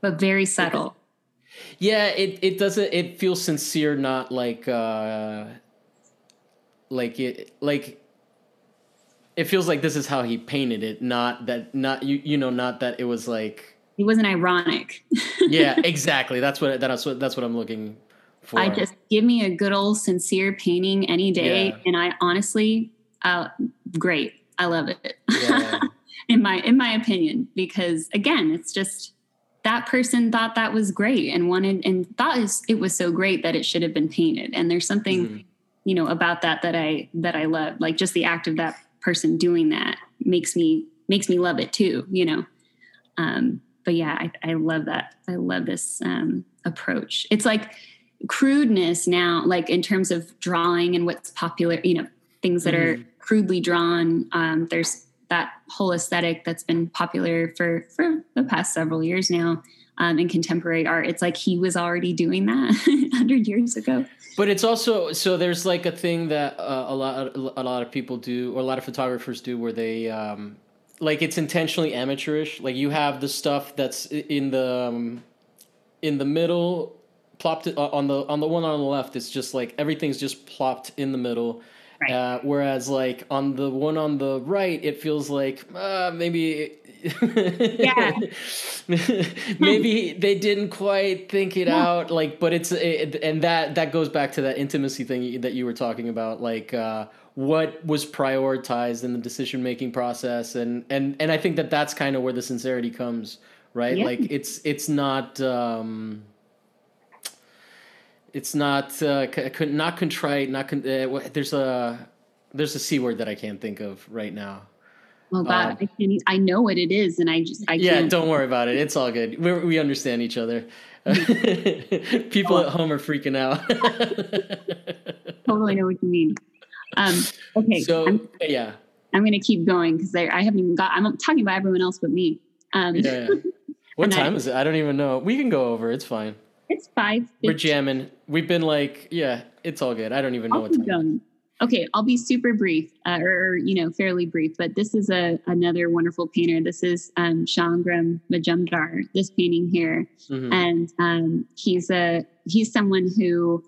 but very subtle. Yeah, it it doesn't. It feels sincere, not like uh, like it like it feels like this is how he painted it not that not you you know not that it was like he wasn't ironic. yeah, (laughs) exactly. That's what that's what that's what I'm looking for. I just give me a good old sincere painting any day, yeah. and I honestly, uh, great. I love it. Yeah. (laughs) in my in my opinion, because again, it's just that person thought that was great and wanted and thought it was so great that it should have been painted. And there's something, mm-hmm. you know, about that that I that I love. Like just the act of that person doing that makes me makes me love it too. You know. Um, but yeah, I, I love that. I love this um, approach. It's like crudeness now, like in terms of drawing and what's popular, you know, things that mm-hmm. are crudely drawn. Um, there's that whole aesthetic that's been popular for for the past several years now um, in contemporary art. It's like he was already doing that (laughs) hundred years ago. But it's also so there's like a thing that uh, a lot a lot of people do or a lot of photographers do where they um, like it's intentionally amateurish. Like you have the stuff that's in the um, in the middle, plopped uh, on the on the one on the left. It's just like everything's just plopped in the middle. Right. Uh, whereas like on the one on the right, it feels like uh, maybe yeah. (laughs) maybe they didn't quite think it out like but it's it, and that that goes back to that intimacy thing that you were talking about like uh what was prioritized in the decision making process and and and I think that that's kind of where the sincerity comes right yeah. like it's it's not um it's not uh not contrite not con- uh, there's a there's a c word that I can't think of right now Oh God, um, I can't. I know what it is, and I just I yeah. Can't. Don't worry about it. It's all good. we we understand each other. (laughs) (laughs) People oh. at home are freaking out. (laughs) totally know what you mean. Um, okay. So I'm, yeah, I'm going to keep going because I, I, haven't even got. I'm talking about everyone else but me. Um, yeah. yeah. (laughs) What time I, is it? I don't even know. We can go over. It's fine. It's five. We're jamming. We've been like, yeah, it's all good. I don't even know I'll what time. Going. okay, I'll be super brief, uh, or, you know, fairly brief. But this is a another wonderful painter. This is um, Sangram Majumdar. This painting here, mm-hmm. and um, he's a he's someone who,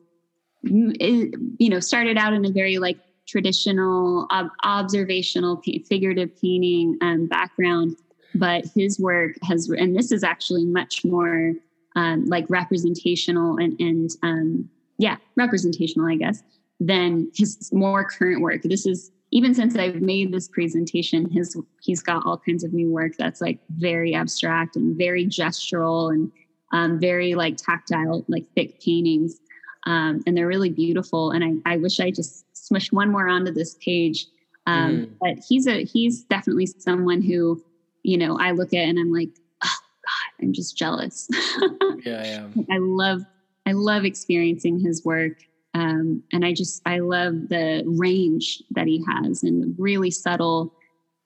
is, you know, started out in a very like traditional ob- observational figurative painting um, background but his work has and this is actually much more um, like representational and and um, yeah representational i guess than his more current work. This is even since i've made this presentation his he's got all kinds of new work that's like very abstract and very gestural and um, very like tactile like thick paintings. Um, and they're really beautiful and I, I wish i just smushed one more onto this page um, mm. but he's a he's definitely someone who you know, I look at and I'm like, oh God, I'm just jealous. (laughs) yeah, yeah. I love, I love experiencing his work. Um, and I just, I love the range that he has and the really subtle,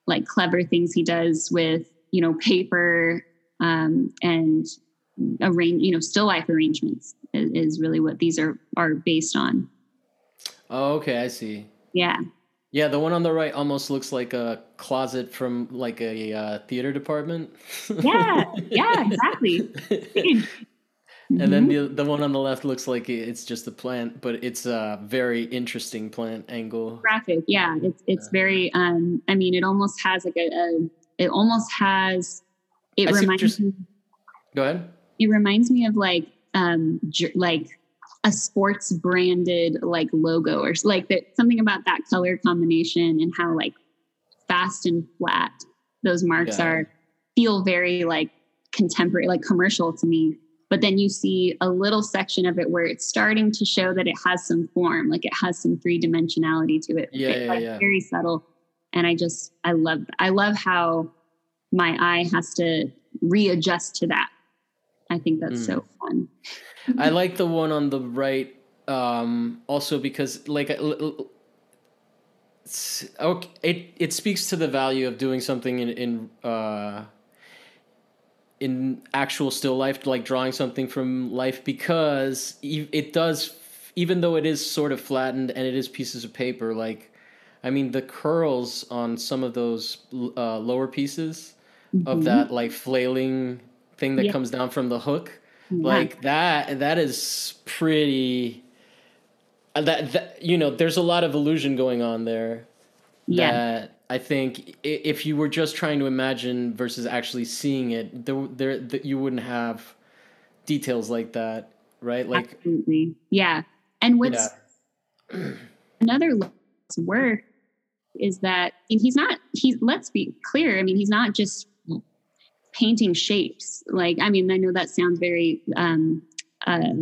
like clever things he does with, you know, paper um, and arrange, you know, still life arrangements is, is really what these are, are based on. Oh, okay. I see. Yeah. Yeah, the one on the right almost looks like a closet from like a uh, theater department. yeah, (laughs) yeah, exactly. and mm-hmm. then the the one on the left looks like it's just a plant, but it's a very interesting plant angle. Graphic, yeah. It's it's very. Um, I mean, it almost has like a. a it almost has. It I reminds me. Go ahead. It reminds me of like um like a sports branded like logo or like that something about that color combination and how like fast and flat those marks yeah. are feel very like contemporary like commercial to me but then you see a little section of it where it's starting to show that it has some form like it has some three dimensionality to it yeah, yeah, like yeah. very subtle and i just i love i love how my eye has to readjust to that i think that's mm. so fun I like the one on the right um, also because like okay, it it speaks to the value of doing something in in uh, in actual still life, like drawing something from life, because it does, even though it is sort of flattened and it is pieces of paper. Like, I mean, the curls on some of those uh, lower pieces mm-hmm. of that like flailing thing that yeah. comes down from the hook like that that is pretty uh, that, that you know there's a lot of illusion going on there yeah. that I think if you were just trying to imagine versus actually seeing it, there, there, that you wouldn't have details like that, right? Like, absolutely, yeah. And what's yeah. (clears throat) another work is that and he's not. He's let's be clear. I mean, he's not just painting shapes. Like, I mean, I know that sounds very, um, uh,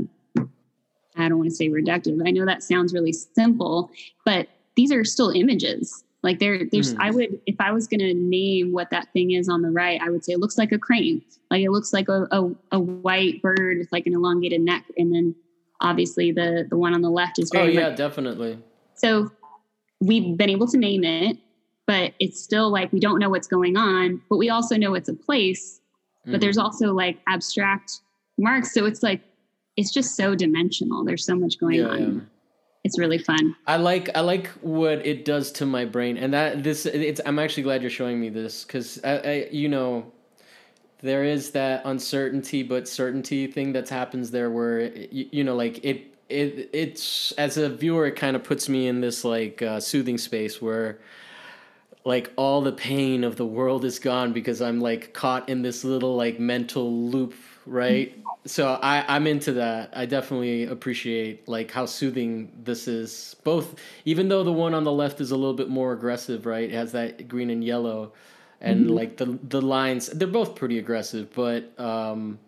I don't want to say reductive. I know that sounds really simple, but these are still images. Like there, there's, mm. I would, if I was going to name what that thing is on the right, I would say it looks like a crane. Like it looks like a, a, a white bird with like an elongated neck. And then obviously the, the one on the left is very, oh yeah, definitely. So we've been able to name it but it's still like we don't know what's going on, but we also know it's a place. Mm-hmm. But there's mm-hmm. also like abstract marks. So it's like it's just so dimensional. There's so much going yeah, on. Yeah. It's really fun. I like I like what it does to my brain, and that this it's. I'm actually glad you're showing me this because I, I, you know, there is that uncertainty but certainty thing that happens there, where you, you know, like it it it's as a viewer, it kind of puts me in this like uh, soothing space where like all the pain of the world is gone because I'm like caught in this little like mental loop, right? So I I'm into that. I definitely appreciate like how soothing this is. Both even though the one on the left is a little bit more aggressive, right? It has that green and yellow and mm-hmm. like the the lines they're both pretty aggressive, but um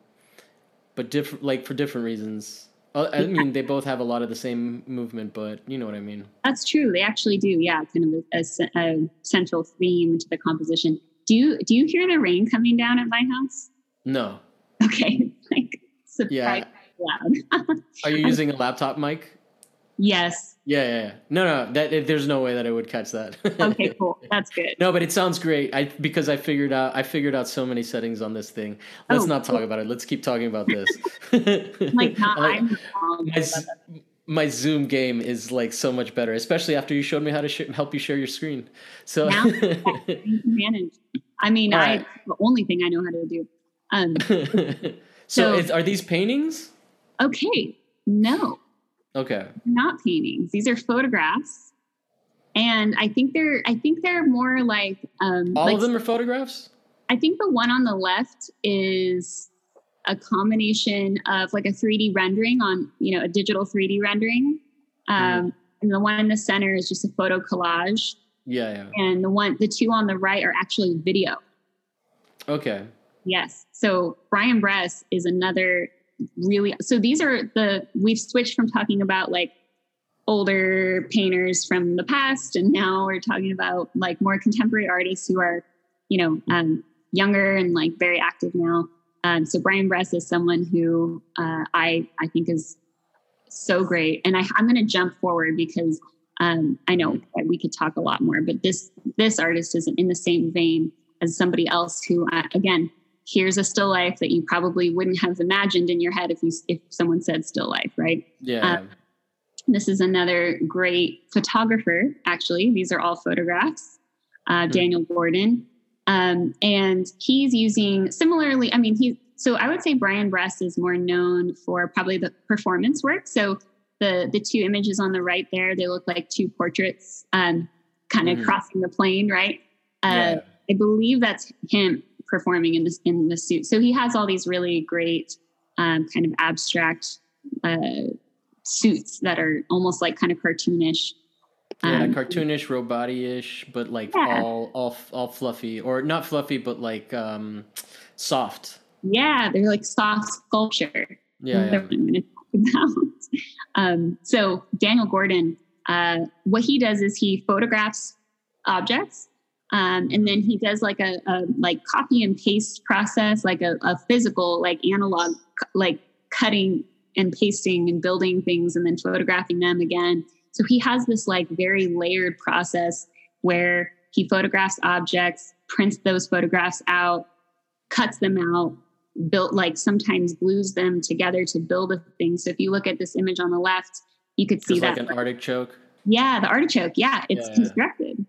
but different like for different reasons. I mean, they both have a lot of the same movement, but you know what I mean. That's true. They actually do. Yeah, kind of a, a, a central theme to the composition. Do you do you hear the rain coming down at my house? No. Okay, (laughs) like surprise yeah. loud. (laughs) Are you using a laptop mic? Yes. Yeah, yeah, yeah. No, no, that there's no way that I would catch that. (laughs) okay, cool. That's good. No, but it sounds great. I because I figured out I figured out so many settings on this thing. Let's oh, not talk cool. about it. Let's keep talking about this. (laughs) (laughs) like not, like, my, my Zoom game is like so much better, especially after you showed me how to sh- help you share your screen. So now manage. I mean, I the only thing I know how to do. Um, so, so is, are these paintings? Okay, no. Okay. Not paintings. These are photographs, and I think they're. I think they're more like. Um, All like, of them are photographs. I think the one on the left is a combination of like a 3D rendering on, you know, a digital 3D rendering. Um, mm. And the one in the center is just a photo collage. Yeah, yeah. And the one, the two on the right are actually video. Okay. Yes. So Brian Bress is another really, so these are the, we've switched from talking about like older painters from the past. And now we're talking about like more contemporary artists who are, you know, um, younger and like very active now. Um, so Brian Bress is someone who uh, I I think is so great, and I, am going to jump forward because um, I know we could talk a lot more, but this this artist is in the same vein as somebody else who, uh, again, here's a still life that you probably wouldn't have imagined in your head if you if someone said still life, right? Yeah. Um, this is another great photographer. Actually, these are all photographs. Uh, mm-hmm. Daniel Gordon. Um, and he's using similarly, I mean, he, so I would say Brian Bress is more known for probably the performance work. So the, the two images on the right there, they look like two portraits, um, kind of mm-hmm. crossing the plane, right? Uh, yeah. I believe that's him performing in this, in the suit. So he has all these really great, um, kind of abstract, uh, suits that are almost like kind of cartoonish yeah, um, cartoonish, robot-ish, but like yeah. all all all fluffy, or not fluffy, but like um, soft. Yeah, they're like soft sculpture. Yeah, yeah. I'm going to talk (laughs) about. Um, so Daniel Gordon, uh, what he does is he photographs objects, um, and then he does like a, a, like copy and paste process, like a, a physical, like analog, like cutting and pasting and building things, and then photographing them again so he has this like very layered process where he photographs objects, prints those photographs out, cuts them out, built like sometimes glues them together to build a thing. So if you look at this image on the left, you could see that like an artichoke. Yeah, the artichoke. Yeah, it's yeah. constructed.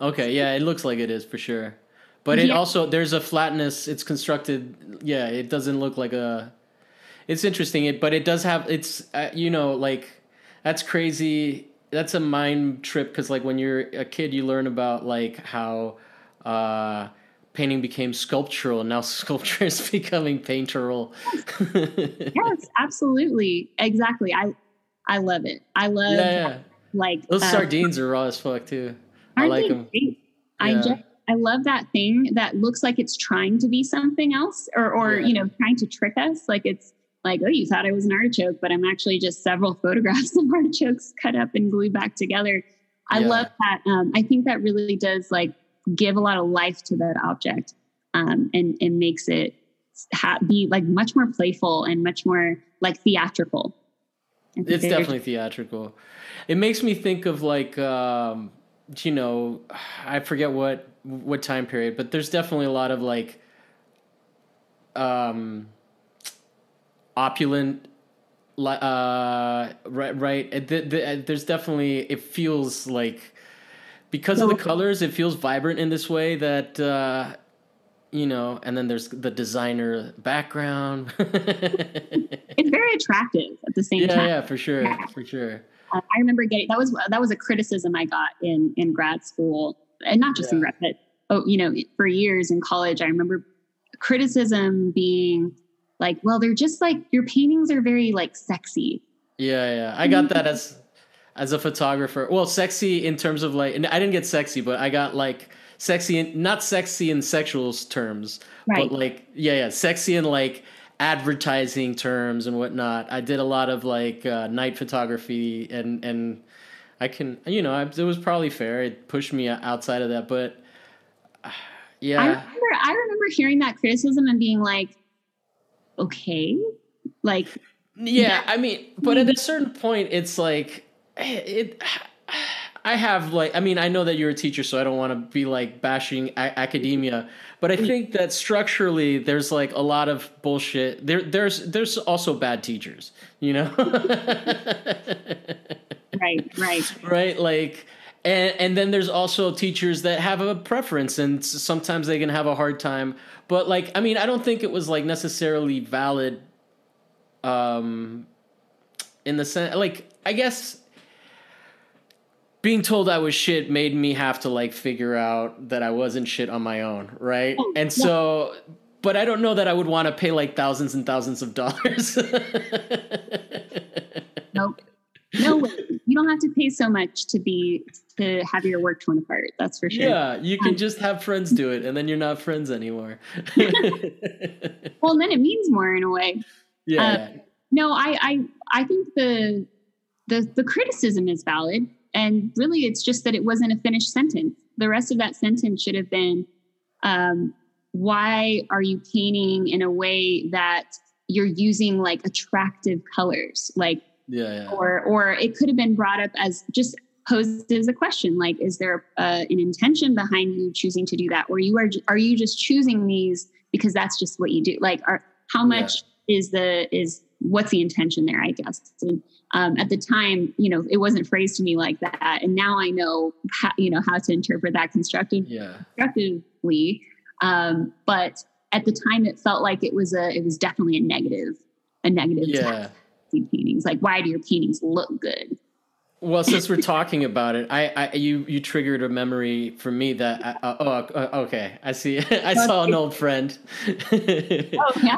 Okay, yeah, it looks like it is for sure. But it yeah. also there's a flatness. It's constructed. Yeah, it doesn't look like a. It's interesting. It but it does have. It's uh, you know like that's crazy. That's a mind trip because like when you're a kid, you learn about like how uh, painting became sculptural, and now (laughs) sculpture is becoming painteral. (laughs) yes, absolutely, exactly. I I love it. I love yeah, yeah. like those uh, sardines are raw as fuck too. I like them. Great? I just I love that thing that looks like it's trying to be something else or or yeah. you know trying to trick us like it's like, oh, you thought I was an artichoke, but I'm actually just several (laughs) photographs of artichokes cut up and glued back together. I yeah. love that. Um, I think that really does like give a lot of life to that object um, and, and makes it ha- be like much more playful and much more like theatrical. It's definitely theatrical. It makes me think of like, um, you know, I forget what what time period, but there's definitely a lot of like, um, opulent uh right right the, the, there's definitely it feels like because of the colors it feels vibrant in this way that uh you know and then there's the designer background. (laughs) It's very attractive at the same yeah, time. yeah for sure yeah. for sure uh, i remember getting that was that was a criticism i got in in grad school and not just yeah. in grad but oh you know for years in college i remember criticism being like, well, they're just like your paintings are very like sexy. Yeah, yeah. I got that as as a photographer. Well, sexy in terms of like and I didn't get sexy, but I got like sexy in not sexy in sexual terms, right. but like yeah, yeah, sexy in like advertising terms and whatnot. I did a lot of like uh, night photography and and I can you know I, it was probably fair. It pushed me outside of that, but uh, (sighs) yeah. I remember I remember hearing that criticism and being like, okay like yeah i mean but at a certain point it's like (sighs) it I have like I mean I know that you're a teacher, so I don't want to be like bashing a- academia, but I think that structurally there's like a lot of bullshit. There there's there's also bad teachers, you know. (laughs) right, right, right. Like. And, and then there's also teachers that have a preference and sometimes they can have a hard time but like i mean i don't think it was like necessarily valid um in the sense like i guess being told I was shit made me have to like figure out that I wasn't shit on my own, right? Oh, and so, yeah. but I don't know that I would want to pay like thousands and thousands of dollars. (laughs) nope. No way. You don't have to pay so much to be to have your work torn apart. That's for sure. Yeah, you can um, just have friends do it, and then you're not friends anymore. (laughs) well, then it means more in a way. Yeah. Uh, no, I, I, I think the the the criticism is valid and really, it's just that it wasn't a finished sentence. The rest of that sentence should have been, um, why are you painting in a way that you're using like attractive colors? Like, yeah, yeah. or or it could have been brought up as just posed as a question like is there uh, an intention behind you choosing to do that or you are are you just choosing these because that's just what you do like are how much yeah. is the is what's the intention there i guess and um, at the time, you know, it wasn't phrased to me like that, and now I know how you know how to interpret that constructive, yeah. constructively. Um, but at the time, it felt like it was a it was definitely a negative, a negative. Yeah. Paintings like why do your paintings look good? Well, since we're (laughs) talking about it, I, I you you triggered a memory for me that I, uh, oh uh, okay I see (laughs) I saw an old friend. (laughs) oh yeah.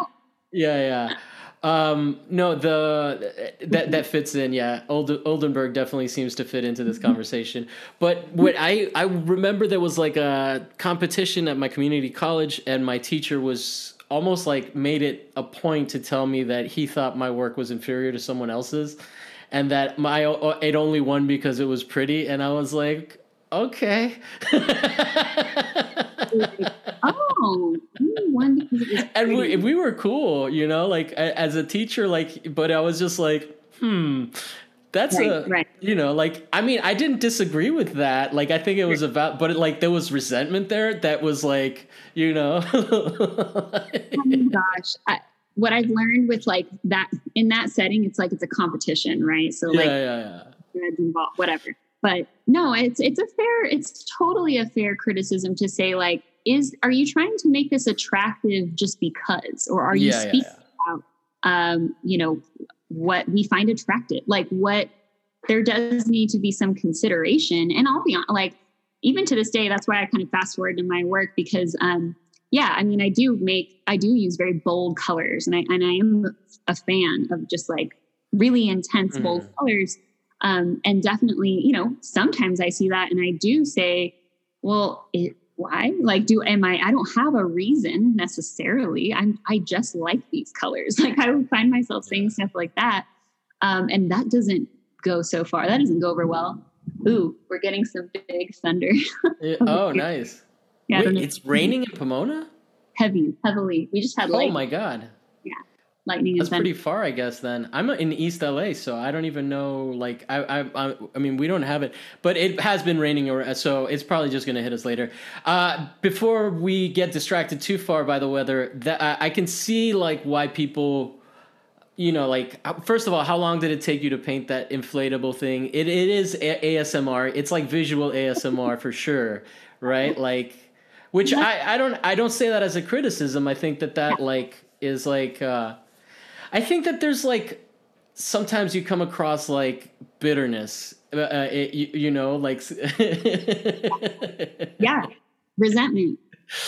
Yeah, yeah. Um, no, the that that fits in. Yeah, Old, Oldenburg definitely seems to fit into this conversation. But what I I remember there was like a competition at my community college, and my teacher was almost like made it a point to tell me that he thought my work was inferior to someone else's, and that my it only won because it was pretty. And I was like, okay. (laughs) oh, one because it was and we, we were cool, you know, like as a teacher, like, but I was just like, hmm, that's right, a, right. you know, like, I mean, I didn't disagree with that. Like, I think it was about, but it, like, there was resentment there that was like, you know. (laughs) oh my gosh. I, what I've learned with like that in that setting, it's like it's a competition, right? So like, yeah, yeah, yeah. whatever. But no, it's it's a fair, it's totally a fair criticism to say like, is are you trying to make this attractive just because? Or are you yeah, speaking yeah, yeah. about um, you know what we find attractive? Like what there does need to be some consideration. And i'll be on like even to this day that's why i kind of fast forward in my work because um yeah i mean i do make i do use very bold colors. And i and i am a fan of just like really intense mm. bold colors um and definitely you know sometimes i see that and i do say well it why? Like do am i i don't have a reason necessarily. I'm i just like these colors. (laughs) Like i would find myself saying stuff like that. Um, and that doesn't go so far. That doesn't go over well. Ooh we're getting some big thunder. (laughs) Yeah, oh nice. Yeah Wait, it's raining in pomona? Heavy heavily. We just had like oh my god lightning That's pretty far, I guess. Then I'm in East LA, so I don't even know. Like, I, I, I, I mean, we don't have it, but it has been raining, or so it's probably just going to hit us later. Uh, before we get distracted too far by the weather, that I, I can see like why people you know, like uh, first of all, how long did it take you to paint that inflatable thing? It it is a- ASMR. It's like visual ASMR for sure, right? Like, which I I don't I don't say that as a criticism. I think that that like is like uh, I think that there's like sometimes you come across like bitterness. Uh, uh it, you, you, know, like (laughs) yeah, resentment.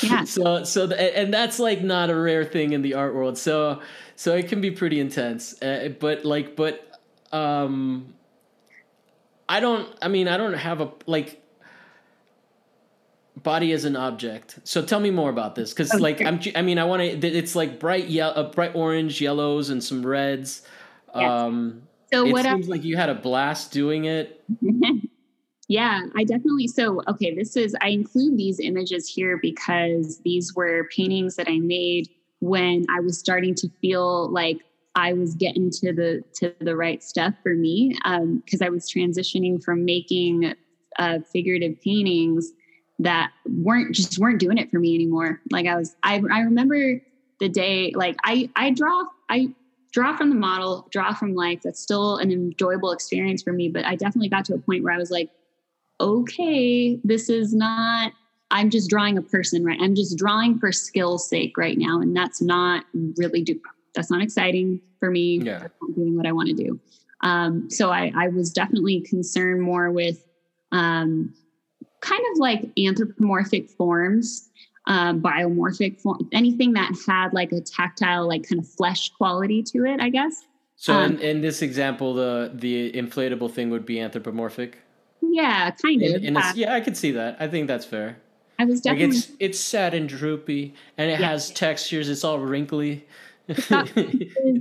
Yeah. So so and that's like not a rare thing in the art world. So so it can be pretty intense. Uh, but like but um I don't I mean I don't have a like body as an object. So tell me more about this, because okay. like I'm, I mean, I want to. It's like bright yellow, uh, bright orange, yellows, and some reds. Yes. Um, so it what seems like you had a blast doing it. (laughs) yeah, I definitely. So okay, this is I include these images here because these were paintings that I made when I was starting to feel like I was getting to the to the right stuff for me because um, I was transitioning from making uh, figurative paintings that weren't just weren't doing it for me anymore. Like I was, I, I remember the day, like I, I draw, I draw from the model, draw from life. That's still an enjoyable experience for me. But I definitely got to a point where I was like, okay, this is not, I'm just drawing a person, right? I'm just drawing for skill's sake right now. And that's not really do that's not exciting for me. Yeah. doing what I want to do. Um, so I, I was definitely concerned more with um, kind of like anthropomorphic forms, um, biomorphic form, anything that had like a tactile, like kind of flesh quality to it, I guess. So in, um, in this example, the the inflatable thing would be anthropomorphic. Yeah, kind of. In, in yeah, I could see that. I think that's fair. I was definitely. Like it's it's sad and droopy, and it yeah. has textures. It's all wrinkly. (laughs) It's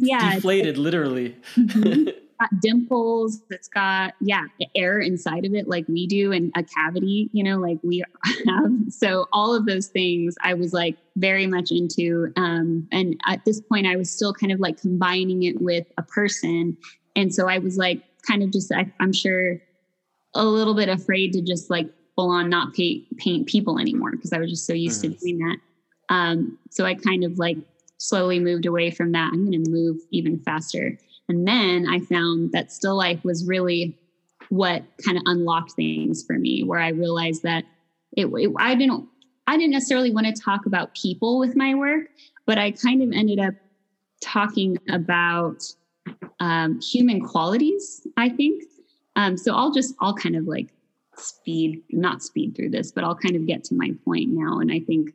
yeah, deflated, literally. Mm-hmm (laughs) got dimples. It's got yeah air inside of it like we do, and a cavity. You know, like we (laughs) have. So all of those things, I was like very much into. Um, and at this point, I was still kind of like combining it with a person, and so I was like kind of just I, I'm sure a little bit afraid to just like full on not paint paint people anymore because I was just so used mm-hmm. to doing that. Um, so I kind of like slowly moved away from that. I'm going to move even faster. And then I found that still life was really what kind of unlocked things for me, where I realized that it, it I didn't I didn't necessarily want to talk about people with my work, but I kind of ended up talking about um, human qualities. I think um, so. I'll just I'll kind of like speed not speed through this, but I'll kind of get to my point now. And I think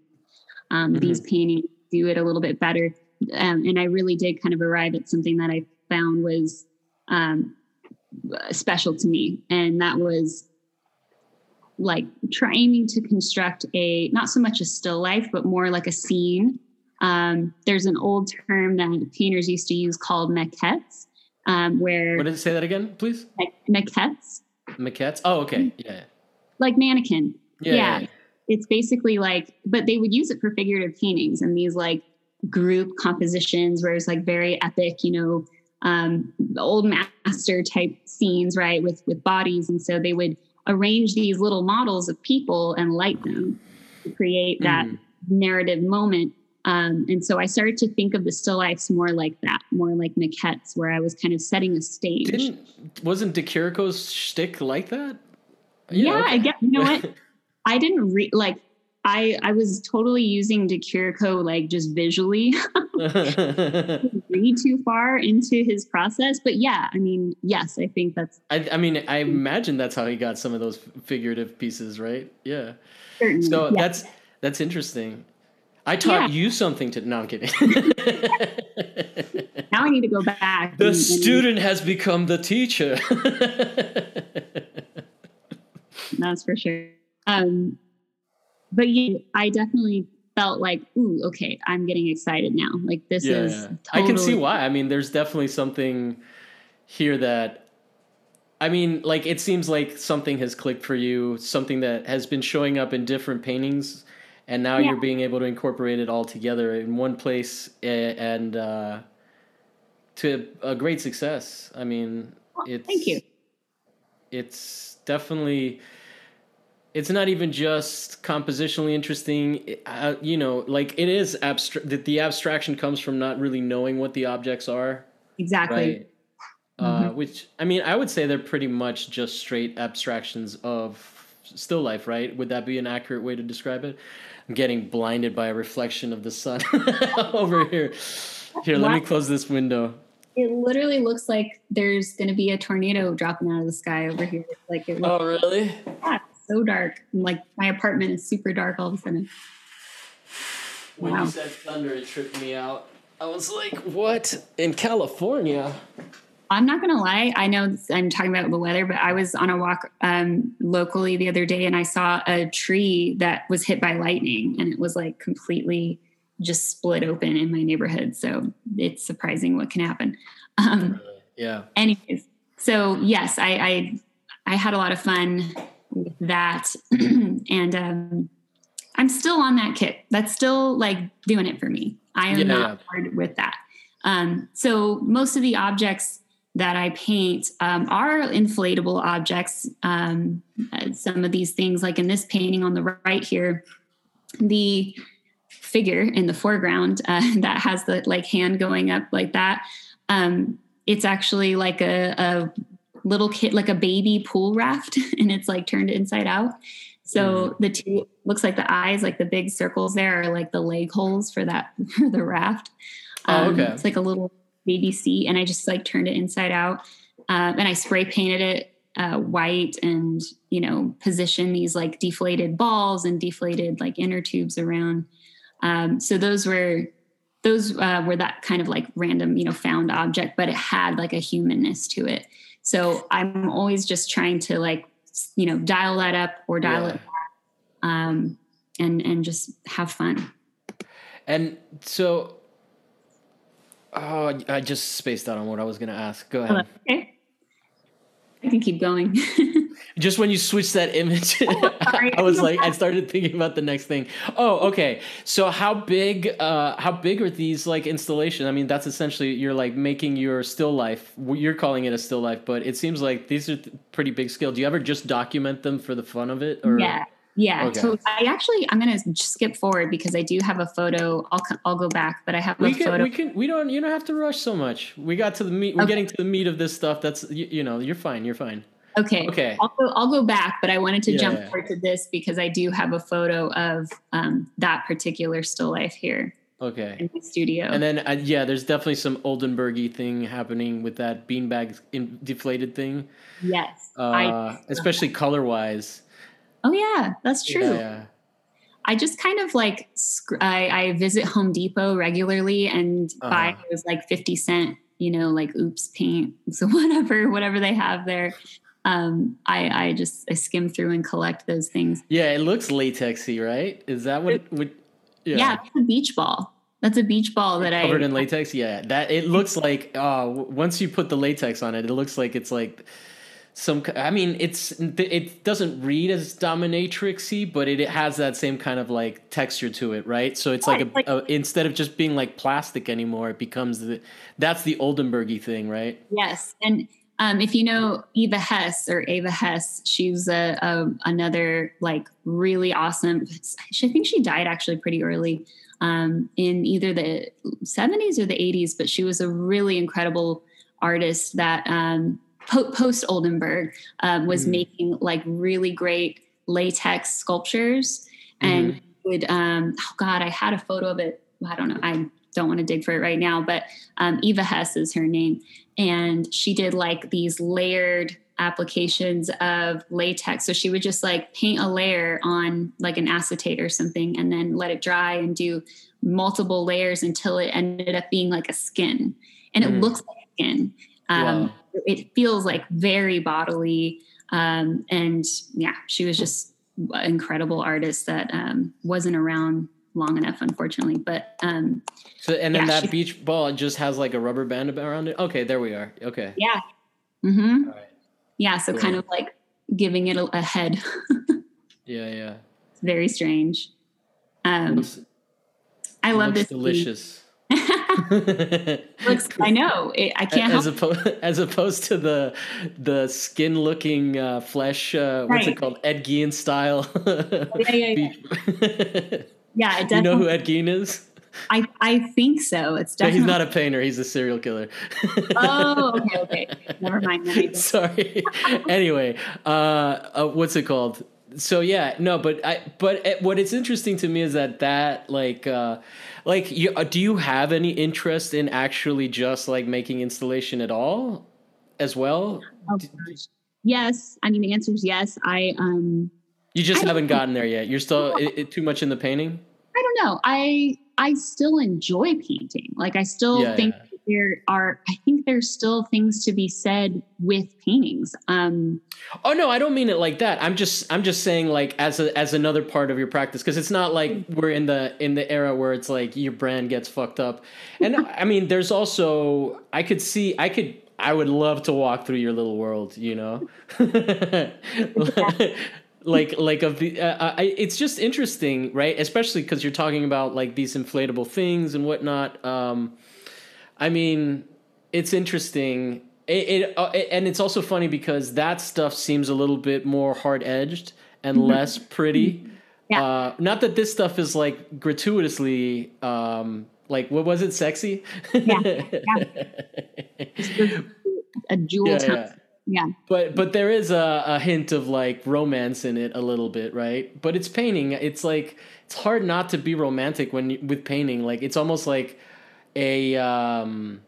um, mm-hmm. these paintings do it a little bit better. Um, and I really did kind of arrive at something that I found was um, special to me. And that was like trying to construct a, not so much a still life, but more like a scene. Um, there's an old term that painters used to use called maquettes, um, where. What did it say that again, please? Maquettes. Maquettes? Oh, okay. Yeah. Like mannequin. Yeah, yeah. yeah. It's basically like, but they would use it for figurative paintings and these like group compositions where it's like very epic, you know, um, old master type scenes, right, with with bodies, and so they would arrange these little models of people and light them to create that mm. narrative moment. Um, and so I started to think of the still lifes more like that, more like maquettes, where I was kind of setting a stage. Didn't, wasn't De Chirico's shtick like that? Yeah, yeah okay. I get. You know what? (laughs) I didn't read like I I was totally using De Chirico like just visually, (laughs) (laughs) read too far into his process. But yeah, I mean, yes, I think that's. I, I mean, I imagine that's how he got some of those figurative pieces, right? Yeah. Certainly, so yeah. that's that's interesting. I taught yeah. you something to. No, I'm kidding. (laughs) now I need to go back. The and, student and, has become the teacher. that's for sure. Um, but yeah, I definitely felt like, ooh, okay, I'm getting excited now. Like this yeah, is. Totally- I can see why. I mean, there's definitely something here that. I mean, like it seems like something has clicked for you, something that has been showing up in different paintings, and now yeah. you're being able to incorporate it all together in one place and uh, to a great success. I mean, well, it's thank you. It's definitely it's not even just compositionally interesting. Uh, you know like it is abstract the, the, abstraction comes from not really knowing what the objects are exactly. right? Uh, mm-hmm. uh, which i mean i would say they're pretty much just straight abstractions of still life right? Would that be an accurate way to describe it? I'm getting blinded by a reflection of the sun (laughs) over here. Here let me close this window. It literally looks like there's going to be a tornado dropping out of the sky over here. Like it looks, oh really? Yeah so dark. And like my apartment is super dark all of a sudden. When wow. you said thunder, it tripped me out. I was like, "What in California?" I'm not gonna lie. I know I'm talking about the weather, but I was on a walk um, locally the other day, and I saw a tree that was hit by lightning, and it was like completely just split open in my neighborhood. So it's surprising what can happen. Um, yeah. Anyways, so yes, I, I I had a lot of fun that (clears throat) and um, i'm still on that kick that's still like doing it for me i am yeah, not yeah. hard with that um, so most of the objects that I paint um, are inflatable objects. Um, uh, some of these things, like in this painting on the right here, the figure in the foreground uh, (laughs) that has the like hand going up like that. Um, it's actually like a, a little kid, like a baby pool raft, (laughs) and it's like turned inside out. So mm. the two looks like the eyes, like the big circles there, are like the leg holes for that (laughs) for the raft. Oh, um, oh, okay. It's like a little baby seat, and I just like turned it inside out, um, and I spray painted it uh, white, and you know, position these like deflated balls and deflated like inner tubes around. Um, so those were those uh, were that kind of like random, you know, found object, but it had like a humanness to it. So I'm always just trying to like, you know, dial that up or dial yeah. it back, um, and and just have fun. And so Oh, I just spaced out on what I was going to ask. Go ahead. Okay. I can keep going. (laughs) just when you switch that image, (laughs) oh, (laughs) I was like, I started thinking about the next thing. Oh, okay. So how big, uh, how big are these like installations? I mean, that's essentially you're like making your still life. You're calling it a still life, but it seems like these are pretty big scale. Do you ever just document them for the fun of it? Or? Yeah. Yeah, okay. so I actually I'm gonna skip forward because I do have a photo. I'll I'll go back, but I have we a can, photo. We can we don't you don't have to rush so much. We got to the meat. We're okay. getting to the meat of this stuff. That's you, you, know you're fine. You're fine. Okay. Okay. I'll go, I'll go back, but I wanted to yeah, jump yeah. forward to this because I do have a photo of um, that particular still life here. Okay. In the studio. And then uh, yeah, there's definitely some Oldenburgy thing happening with that beanbag in, deflated thing. Yes. Uh, especially color wise. Oh yeah, that's true. Yeah, yeah. I just kind of like I, I, visit Home Depot regularly and uh-huh. buy those like fifty cent, you know, like oops paint, (laughs) so whatever whatever they have there. Um, I I just I skim through and collect those things. Yeah, it looks latexy, right? Is that what? what yeah, yeah it's a beach ball. That's a beach ball that covered I covered in latex. Yeah, that it looks like. Uh, once you put the latex on it, it looks like it's like some i mean it's it doesn't read as dominatrixy but it, it has that same kind of like texture to it right? So it's yeah, like, a, like a, instead of just being like plastic anymore it becomes the that's the oldenburgy thing right? Yes and um, if you know eva hesse or ava hesse she's a, a another like really awesome i think she died actually pretty early um, in either the 70s or the 80s but she was a really incredible artist that um, post Oldenburg um, was mm. making like really great latex sculptures. And mm. would um, oh god I had a photo of it. I don't know. I don't want to dig for it right now but um, Eva Hesse is her name. And she did like these layered applications of latex. So she would just like paint a layer on like an acetate or something and then let it dry and do multiple layers until it ended up being like a skin. And mm. it looks like skin. Um, wow it feels like very bodily. Um, and yeah, she was just an incredible artist that um, wasn't around long enough, unfortunately. But um, so, and then yeah, that she, beach ball just has like a rubber band around it. Okay, there we are. Okay. Yeah. Mm-hmm. Yeah. So cool. kind of like giving it a, a head. (laughs) yeah, yeah. It's very strange. Um, looks, I love this. Delicious. (laughs) (laughs) Looks, I know. It, I can't. As opposed, (laughs) as opposed to the the skin looking uh, flesh. Uh, what's right. it called? Ed Gein style. yeah, yeah, yeah. (laughs) yeah, it definitely. You know who Ed Gein is? I, I think so. It's definitely. he's not a painter. He's a serial killer. oh, okay, okay. Never mind. Sorry. anyway, uh, uh, what's it called? So yeah, no, but I, but it, what it's interesting to me is that that like, uh, like, you, uh, do you have any interest in actually just like making installation at all, as well? Oh, yes, I mean the answer is yes. I um. You just I haven't gotten there yet. You're still (laughs) it, it, too much in the painting. I don't know. I I still enjoy painting. Like I still yeah, think yeah. There are I think there's still things to be said with paintings. Um Oh no, I don't mean it like that. I'm just I'm just saying like as a as another part of your practice because it's not like we're in the in the era where it's like your brand gets fucked up. And (laughs) I mean there's also I could see I could I would love to walk through your little world, you know. (laughs) like like of the uh, uh, I, it's just interesting right especially because you're talking about like these inflatable things and whatnot um i mean it's interesting it, it, uh, it, and it's also funny because that stuff seems a little bit more hard edged and mm-hmm. less pretty. Yeah. Uh, not that this stuff is like gratuitously um, like what was it sexy? Yeah. yeah. a jewel yeah, yeah. yeah. But but there is a, a hint of like romance in it a little bit, right? But it's painting. It's like it's hard not to be romantic when you, with painting. Like it's almost like a um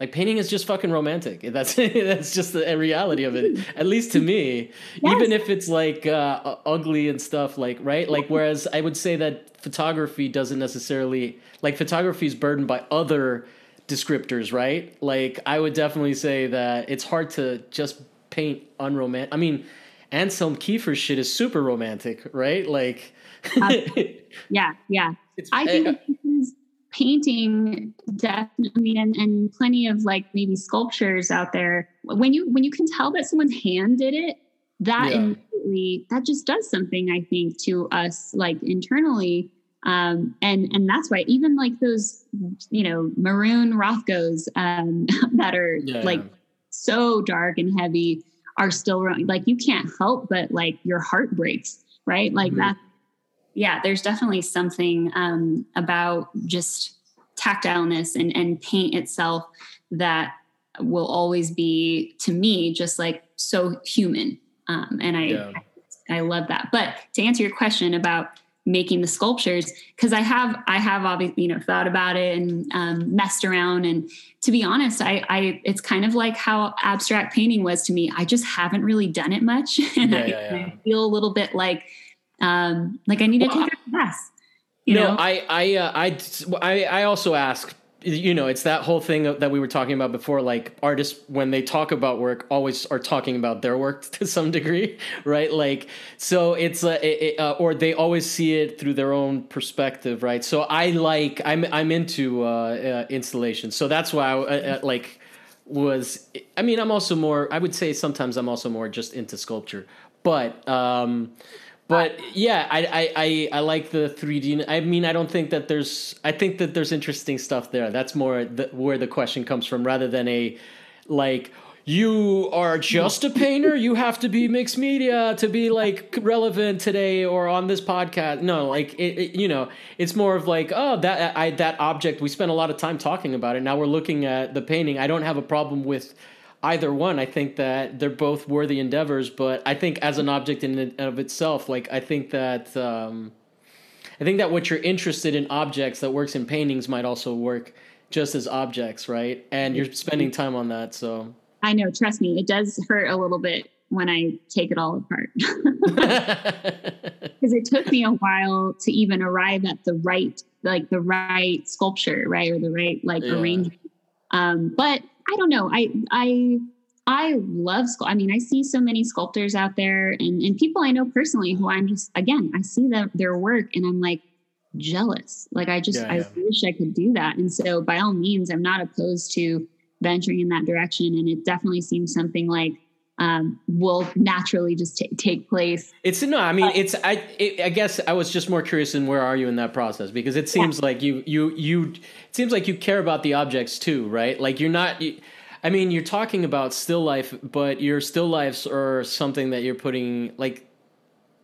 like painting is just fucking romantic. (laughs) That's that's just the reality of it. (laughs) At least to me, yes. even if it's like uh, ugly and stuff, like right, like whereas I would say that photography doesn't necessarily like photography is burdened by other descriptors, right? Like I would definitely say that it's hard to just paint unromantic. I mean, Anselm Kiefer's shit is super romantic, right? Like, (laughs) yeah, yeah. I think uh, painting definitely and, and plenty of like maybe sculptures out there when you when you can tell that someone's hand did it that yeah. immediately that just does something i think to us like internally um, and and that's why even like those you know maroon rothkos um, (laughs) that are yeah. like so dark and heavy are still like you can't help but like your heart breaks right like mm-hmm. that yeah, there's definitely something um, about just tactileness and, and paint itself that will always be to me just like so human. Um, and I, yeah. I, I love that. But to answer your question about making the sculptures because i have i have obviously you know thought about it and um, messed around and to be honest I, I it's kind of like how abstract painting was to me i just haven't really done it much (laughs) and yeah, I, yeah, yeah. I, feel a little bit like um, like I need to well, take a class. You no, know? I I, uh, I I I also ask. You know, it's that whole thing that we were talking about before. Like artists, when they talk about work, always are talking about their work (laughs) to some degree, right? Like, so it's uh, it, uh, or they always see it through their own perspective, right? So I like I'm I'm into uh, uh installation, so that's why I uh, like was. I mean, I'm also more. I would say sometimes I'm also more just into sculpture, but. um but yeah, I, I, I, I like the 3D. I mean, I don't think that there's. I think that there's interesting stuff there. That's more the, where the question comes from, rather than a like you are just a painter. You have to be mixed media to be like relevant today or on this podcast. No, like it, it, you know, it's more of like, oh, that I that object. We spent a lot of time talking about it. Now we're looking at the painting. I don't have a problem with either one. I think that they're both worthy endeavors, but I think as an object in and of itself, like I think that um, I think that what you're interested in objects that works in paintings might also work just as objects, right? And you're spending time on that, so I know. Trust me, it does hurt a little bit when I take it all apart. (laughs) (laughs) Because it took me a while to even arrive at the right, like the right sculpture, right? Or the right like yeah. arrangement. Um, but I don't know. I I I love sculpt. I mean, I see so many sculptors out there and, and people I know personally who I'm just again, I see that their work and I'm like jealous. Like I just yeah, yeah. I wish I could do that. And so by all means, I'm not opposed to venturing in that direction. And it definitely seems something like um, will naturally just t- take place. It's no, I mean, it's I. It, I guess I was just more curious in where are you in that process because it seems yeah. like you you you. It seems like you care about the objects too, right? Like you're not. You, I mean, you're talking about still life, but your still lifes are something that you're putting like.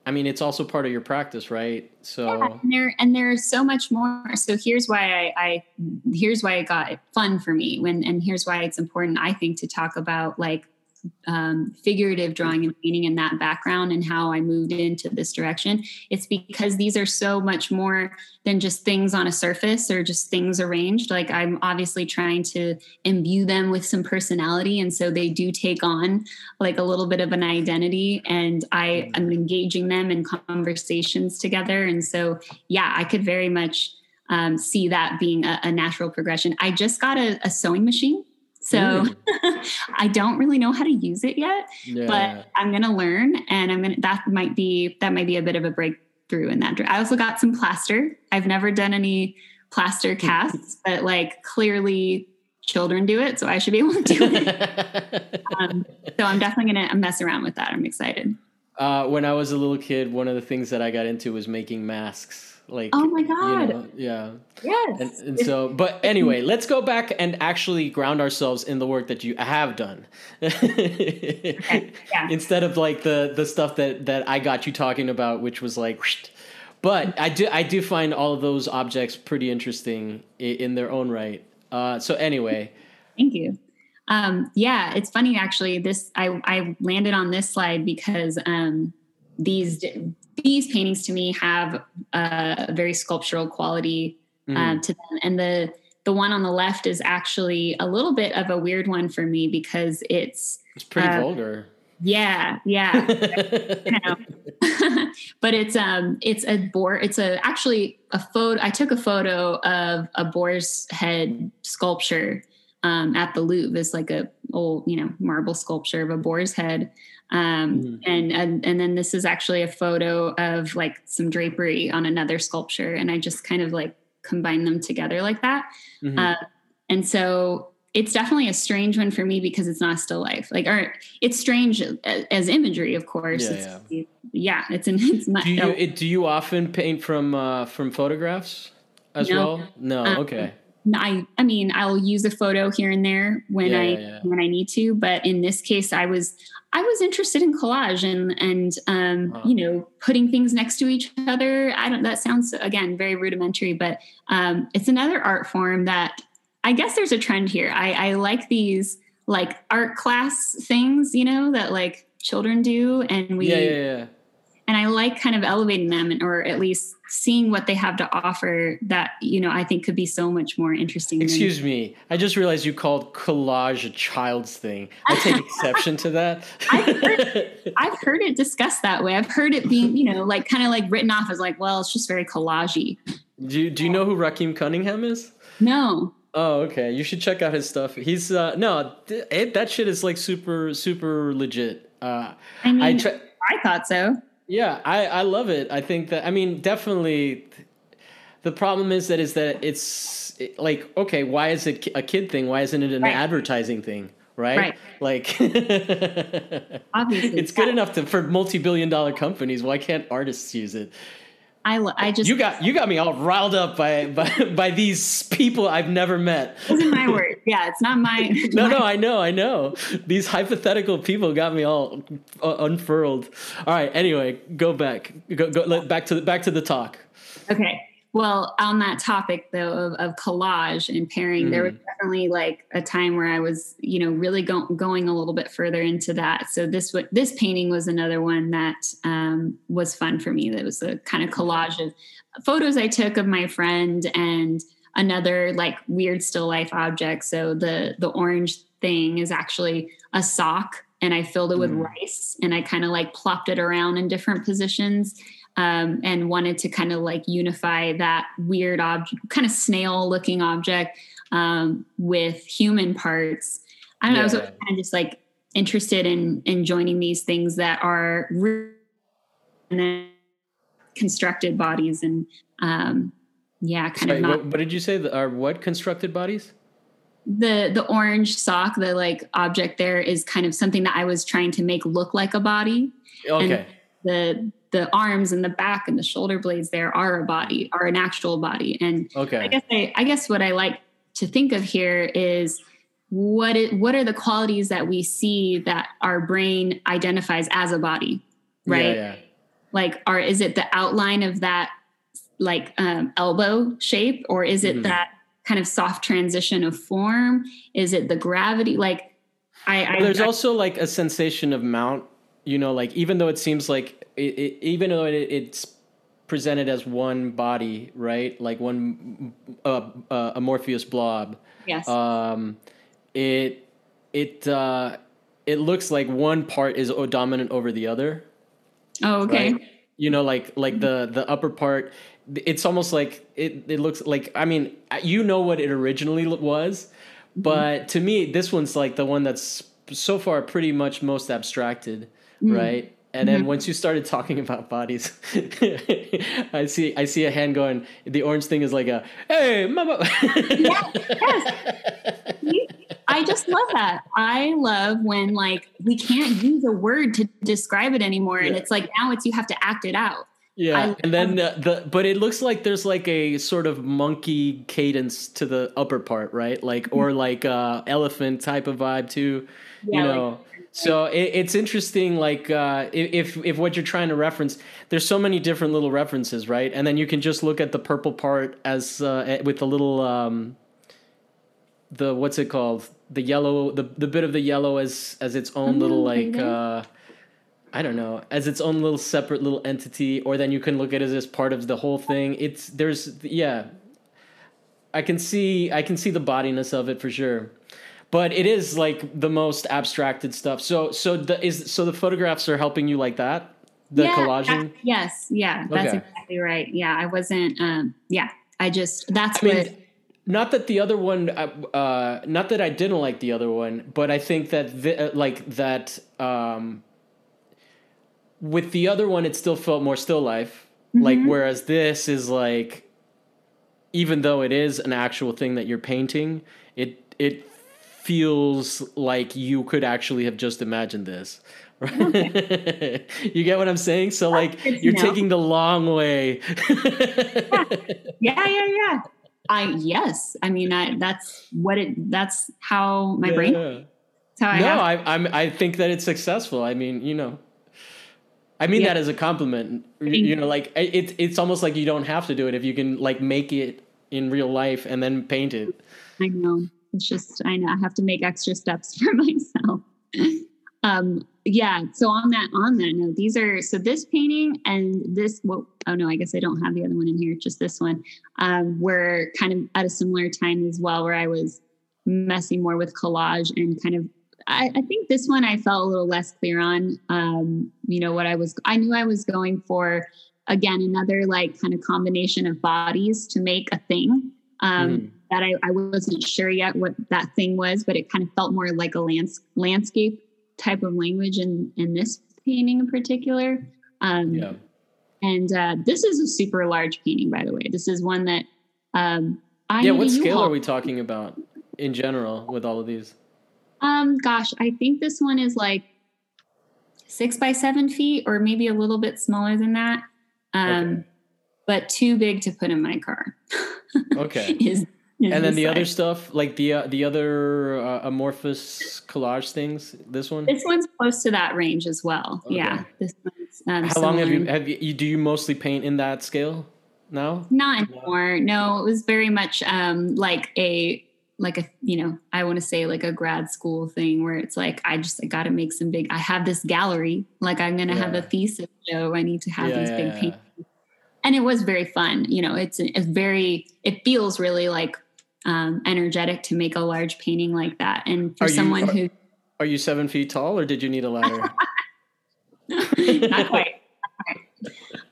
I mean, it's also part of your practice, right? So yeah, and there and there's so much more. So here's why I, I here's why it got fun for me when and here's why it's important I think to talk about like um, figurative drawing and painting in that background and how I moved into this direction. It's because these are so much more than just things on a surface or just things arranged. Like I'm obviously trying to imbue them with some personality. And so they do take on like a little bit of an identity and I am engaging them in conversations together. And so, yeah, I could very much um, see that being a, a, natural progression. I just got a, a sewing machine so (laughs) I don't really know how to use it yet, yeah. but I'm going to learn and I'm going to, that might be, that might be a bit of a breakthrough in that. I also got some plaster. I've never done any plaster casts, but like clearly children do it. So I should be able to do it. (laughs) um, so I'm definitely going to mess around with that. I'm excited. Uh, when I was a little kid, one of the things that I got into was making masks. Like, oh my god, you know, yeah, yes. And, and so, (laughs) but anyway, let's go back and actually ground ourselves in the work that you have done, okay. yeah. (laughs) instead of like the the stuff that that I got you talking about, which was like. But I do I do find all of those objects pretty interesting in, in their own right. Uh, so anyway, thank you. Um, yeah, it's funny actually. This I I landed on this slide because um, these these paintings to me have a very sculptural quality mm. to them, and the the one on the left is actually a little bit of a weird one for me because it's it's pretty uh, vulgar. Yeah, yeah. (laughs) (laughs) but it's um it's a boar it's a actually a photo I took a photo of a boar's head sculpture um at the Louvre. It's like a old, you know, marble sculpture of a boar's head. Um mm-hmm. and, and and then this is actually a photo of like some drapery on another sculpture and I just kind of like combine them together like that. Mm-hmm. Uh, and so it's definitely a strange one for me because it's not still life. Like, or it's strange as, as imagery, of course. Yeah, it's, yeah. yeah it's an, (laughs) it's not. Do you, it, do you often paint from uh, from photographs as no. well? No, um, okay. I I mean I'll use a photo here and there when yeah, I yeah. when I need to, but in this case I was I was interested in collage and and um, you know putting things next to each other. I don't that sounds again very rudimentary, but um, it's another art form that I guess there's a trend here. I, I like these like art class things, you know, that like children do, and we yeah, yeah, yeah. And I like kind of elevating them, and, or at least seeing what they have to offer that you know I think could be so much more interesting. Excuse than- me, I just realized you called collage a child's thing. I take (laughs) exception to that. I've, heard, I've heard it discussed that way. I've heard it being you know like kind of like written off as like well it's just very collagey. Do you, do you know who Rakeem Cunningham is? No. Oh, okay. You should check out his stuff. He's uh no, it, that shit is like super super legit. Uh I mean, I, tra- I thought so. Yeah, I I love it. I think that I mean, definitely the problem is that is that it's like okay, why is it a kid thing? Why isn't it an right. advertising thing? Right? right. Like (laughs) obviously it's good enough to for multi-billion dollar companies. Why can't artists use it? I, I just you got you got me all riled up by by, (laughs) by these people I've never met. Isn't my word? Yeah, it's not my. (laughs) no, my no, I know, I know. These hypothetical people got me all uh, unfurled. All right. Anyway, go back. Go go back to the, back to the talk. Okay. Well, on that topic though of, of collage and pairing, mm. there was mm. definitely like a time where I was, you know, really go- going a little bit further into that. So this this painting was another one that um, was fun for me. That was a kind of collage of photos I took of my friend and another like weird still life object. So the the orange thing is actually a sock and I filled it with mm. rice and I kind of like plopped it around in different positions um, and wanted to kind of like unify that weird object, kind of snail looking object um, with human parts. I don't yeah. know. I was kind of just like interested in in joining these things that are and then constructed bodies and um, yeah, kind Sorry, of. Not, what, what, did you say? Are what constructed bodies? The the orange sock, the like object there is kind of something that I was trying to make look like a body. Okay. And the the arms and the back and the shoulder blades there are a body, are an actual body. And okay. I guess I, I guess what I like to think of here is what it, what are the qualities that we see that our brain identifies as a body, right? Yeah, yeah. Like, are is it the outline of that like um, elbow shape, or is it mm-hmm. that kind of soft transition of form? Is it the gravity? Like, I, well, there's I, also like a sensation of mount. You know, like even though it seems like it, it, even though it, it's presented as one body, right? Like one uh, uh, amorphous blob. Yes. Um, it it uh, it looks like one part is dominant over the other. Oh, okay. Right? You know, like like the the upper part. It's almost like it. It looks like. I mean, you know what it originally was, mm-hmm. but mm-hmm. to me, this one's like the one that's so far pretty much most abstracted, mm-hmm. right? And then mm-hmm. once you started talking about bodies, (laughs) I see I see a hand going. The orange thing is like a hey mama. yes, (laughs) yes. I just love that. I love when like we can't use a word to describe it anymore, yeah. and it's like now it's you have to act it out. Yeah, and then uh, the but it looks like there's like a sort of monkey cadence to the upper part, right? Like or mm-hmm. like uh elephant type of vibe too. Yeah, you know. Like, so it, it's interesting, like uh, if if what you're trying to reference, there's so many different little references, right? And then you can just look at the purple part as uh, eh, with the little um, the what's it called, the yellow, the the bit of the yellow as as its own mm-hmm, little like. Uh, I don't know, as its own little separate little entity, or then you can look at it as part of the whole thing. It's there's yeah, I can see I can see the bodiness of it for sure, but it is like the most abstracted stuff. So so the is so the photographs are helping you like that, the yeah, collaging. Yes, yeah, that's okay. exactly right. Yeah, I wasn't. Um, yeah, I just that's I what. Mean, not that the other one, uh, uh, not that I didn't like the other one, but I think that the, uh, like that. Um, with the other one, it still felt more still life. Mm-hmm. Like whereas this is like, even though it is an actual thing that you're painting, it it feels like you could actually have just imagined this. (laughs) Right? (laughs) you get what I'm saying? So like you're know. taking the long way. yeah. yeah, yeah, yeah. I yes. I mean, I that's what it. That's how my yeah. brain. That's how I. No, I I'm I think that it's successful. I mean, you know. I mean yeah. that as a compliment. You know, like it's it's almost like you don't have to do it if you can like make it in real life and then paint it. I know. It's just I know I have to make extra steps (laughs) for myself. um yeah, so on that on that note, these are so this painting and this well oh no, I guess I don't have the other one in here, just this one. Um were kind of at a similar time as well where I was messing more with collage and kind of I, I, think this one I felt a little less clear on. Um, you know what I was. I knew I was going for again another like kind of combination of bodies to make a thing. Um, mm. That I, I wasn't sure yet what that thing was, but it kind of felt more like a lands, landscape type of language in in this painting in particular. Um, yeah. And uh, this is a super large painting, by the way. This is one that um, I yeah. What scale are we talking about in general with all of these? Um, gosh, I think this one is like six by seven feet, or maybe a little bit smaller than that. Um, okay. but too big to put in my car. okay. (laughs) is, is and then the other stuff, like the uh, the other uh, amorphous collage things. This one. This one's close to that range as well. Okay. Yeah. This one's. Um, How long have you have you? Do you mostly paint in that scale now? Not anymore. No, it was very much um, like a like a you know i want to say like a grad school thing where it's like i just I got to make some big i have this gallery like i'm going to yeah. have a thesis show i need to have yeah, these big yeah, paintings and it was very fun you know it's it's very it feels really like um, energetic to make a large painting like that and for are someone you, are, who are you seven feet tall or did you need a ladder (laughs) not quite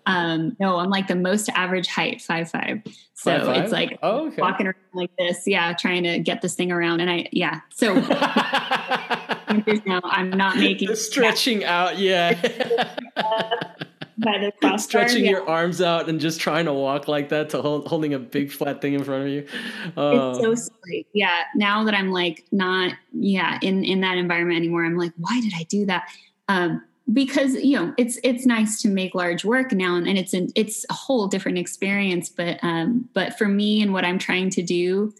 um, no, I'm like the most average height, five five. So five, five? it's like oh, okay. walking around like this, yeah, trying to get this thing around. And I, yeah, so (laughs) (laughs) now I'm not making the stretching out, yeah. By the (laughs) crossbar, stretching yeah. your arms out and just trying to walk like that to hold, holding a big flat thing in front of you. Uh, it's so silly. Yeah. Now that I'm like not, yeah, in in that environment anymore, I'm like, why did I do that? Um, because you know it's it's nice to make large work now and, it's an it's a whole different experience but um but for me and what i'm trying to do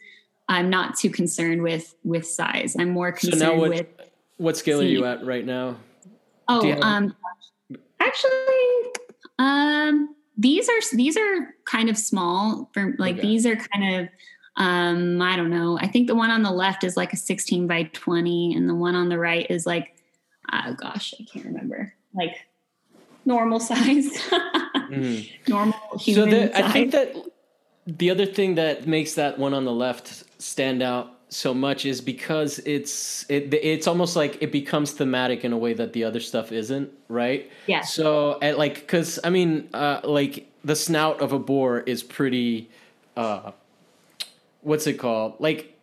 i'm not too concerned with with size i'm more concerned so what, with what scale are you at right now oh um actually um these are these are kind of small for like okay. these are kind of um i don't know i think the one on the left is like a 16 by 20 and the one on the right is like oh gosh, I can't remember, like normal (laughs) size, mm. normal human. So the, I think that the other thing that makes that one on the left stand out so much is because it's it, it's almost like it becomes thematic in a way that the other stuff isn't right yeah so at like because i mean uh like the snout of a boar is pretty uh what's it called like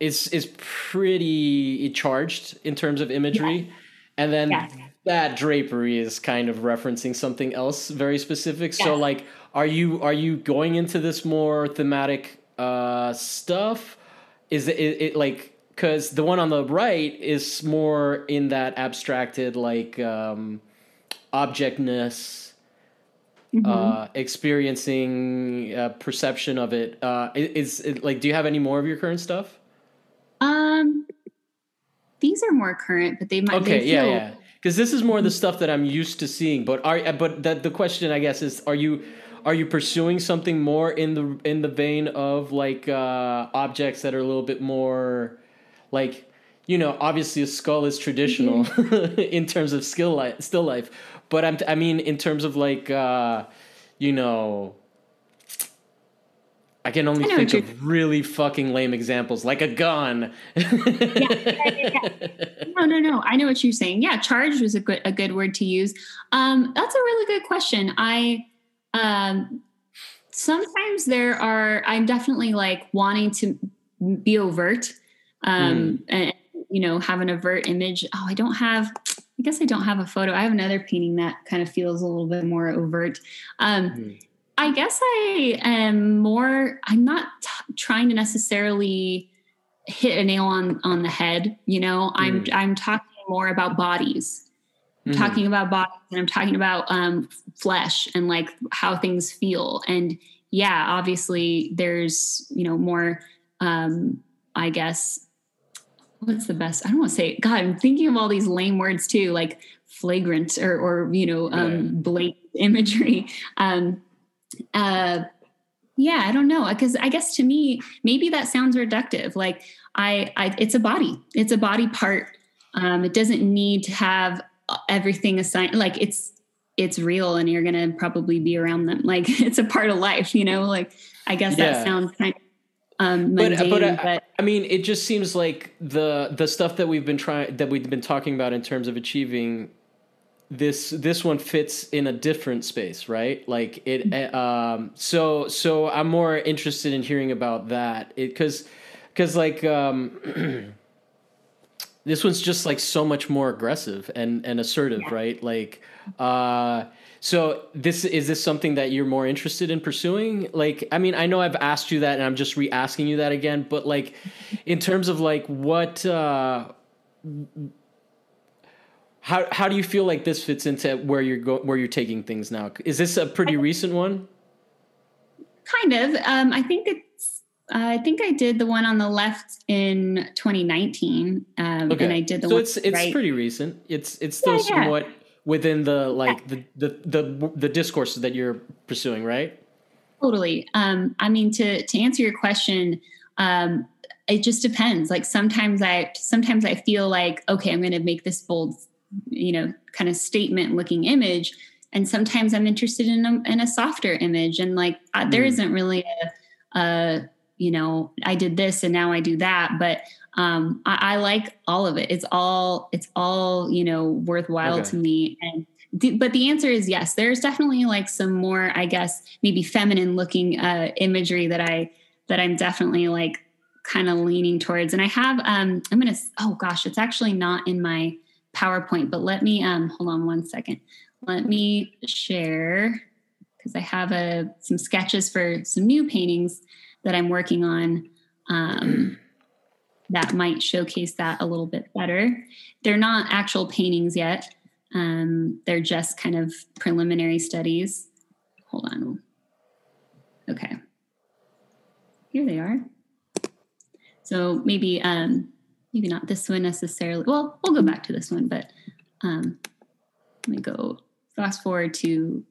is is pretty charged in terms of imagery, yeah. and then yeah. that drapery is kind of referencing something else very specific. So like, are you are you going into this more thematic uh, stuff? Is it, it, it like because the one on the right is more in that abstracted like um, objectness mm-hmm. uh, experiencing uh, perception of it. Uh, is it, like, do you have any more of your current stuff? Um, these are more current, but they might. Okay, they yeah, yeah. Because this is more the stuff that I'm used to seeing. But are but the the question I guess is, are you are you pursuing something more in the in the vein of like uh, objects that are a little bit more like you know obviously a skull is traditional mm-hmm. (laughs) in terms of skill life still life but I'm, i mean in terms of like uh, you know I can only I think of really fucking lame examples, like a gun. yeah, yeah, yeah, no, no, no. I know what you're saying. Yeah, charge was a good a good word to use. Um, that's a really good question. I um, sometimes there are. I'm definitely like wanting to be overt, um, mm. and you know, have an overt image. Oh, I don't have. I guess I don't have a photo. I have another painting that kind of feels a little bit more overt. Um, mm I guess I am more, I'm not t- trying to necessarily hit a nail on, on the head. You know, I'm, mm. I'm talking more about bodies. I'm mm-hmm. talking about bodies and I'm talking about um, flesh and like how things feel. And yeah, obviously there's, you know, more, um, I guess, what's the best? I don't want to say, God, I'm thinking of all these lame words too, like flagrant or, or, you know, um, blatant imagery. Um, uh, yeah, I don't know. Because I guess to me, maybe that sounds reductive. Like I, I it's a body. It's a body part. Um, it doesn't need to have everything assigned. Like it's it's real, and you're gonna probably be around them. Like (laughs) it's a part of life. You know. Like I guess yeah. that sounds kind of um, mundane, but, but, uh, but, I mean, it just seems like the the stuff that we've been trying that we've been talking about in terms of achieving this this one fits in a different space right like it mm-hmm. eh, um so so i'm more interested in hearing about that it because because like um (clears throat) this one's just like so much more aggressive and and assertive yeah. right like uh so this is this something that you're more interested in pursuing like i mean i know i've asked you that and i'm just re-asking you that again but like in terms of like what uh how how do you feel like this fits into where you're go, where you're taking things now? Is this a pretty recent one? Kind of. Um, I think it's. I think I did the one on the left in 2019, um, okay. and I did the so one. it's it's right. pretty recent. It's it's still yeah, somewhat yeah. within the like yeah. the, the the the discourses that you're pursuing, right? Totally. Um, I mean, to to answer your question, um, it just depends. Like sometimes I sometimes I feel like okay, I'm going to make this bold you know kind of statement looking image and sometimes i'm interested in a, in a softer image and like uh, there mm. isn't really a, a, you know i did this and now i do that. But um, I, I, like all of it. It's all it's all you know worthwhile okay. to me. And but the answer is yes. There's definitely like some more i guess maybe feminine looking uh, imagery that i that i'm definitely like kind of leaning towards. And i have um i'm gonna oh gosh it's actually not in my PowerPoint, but let me um, hold on one second. Let me share because I have a some sketches for some new paintings that I'm working on um, that might showcase that a little bit better. They're not actual paintings yet. Um, they're just kind of preliminary studies. Hold on. Okay. Here they are. So maybe um, maybe not this one necessarily. Well, we'll go back to this one, but um, let me go fast forward to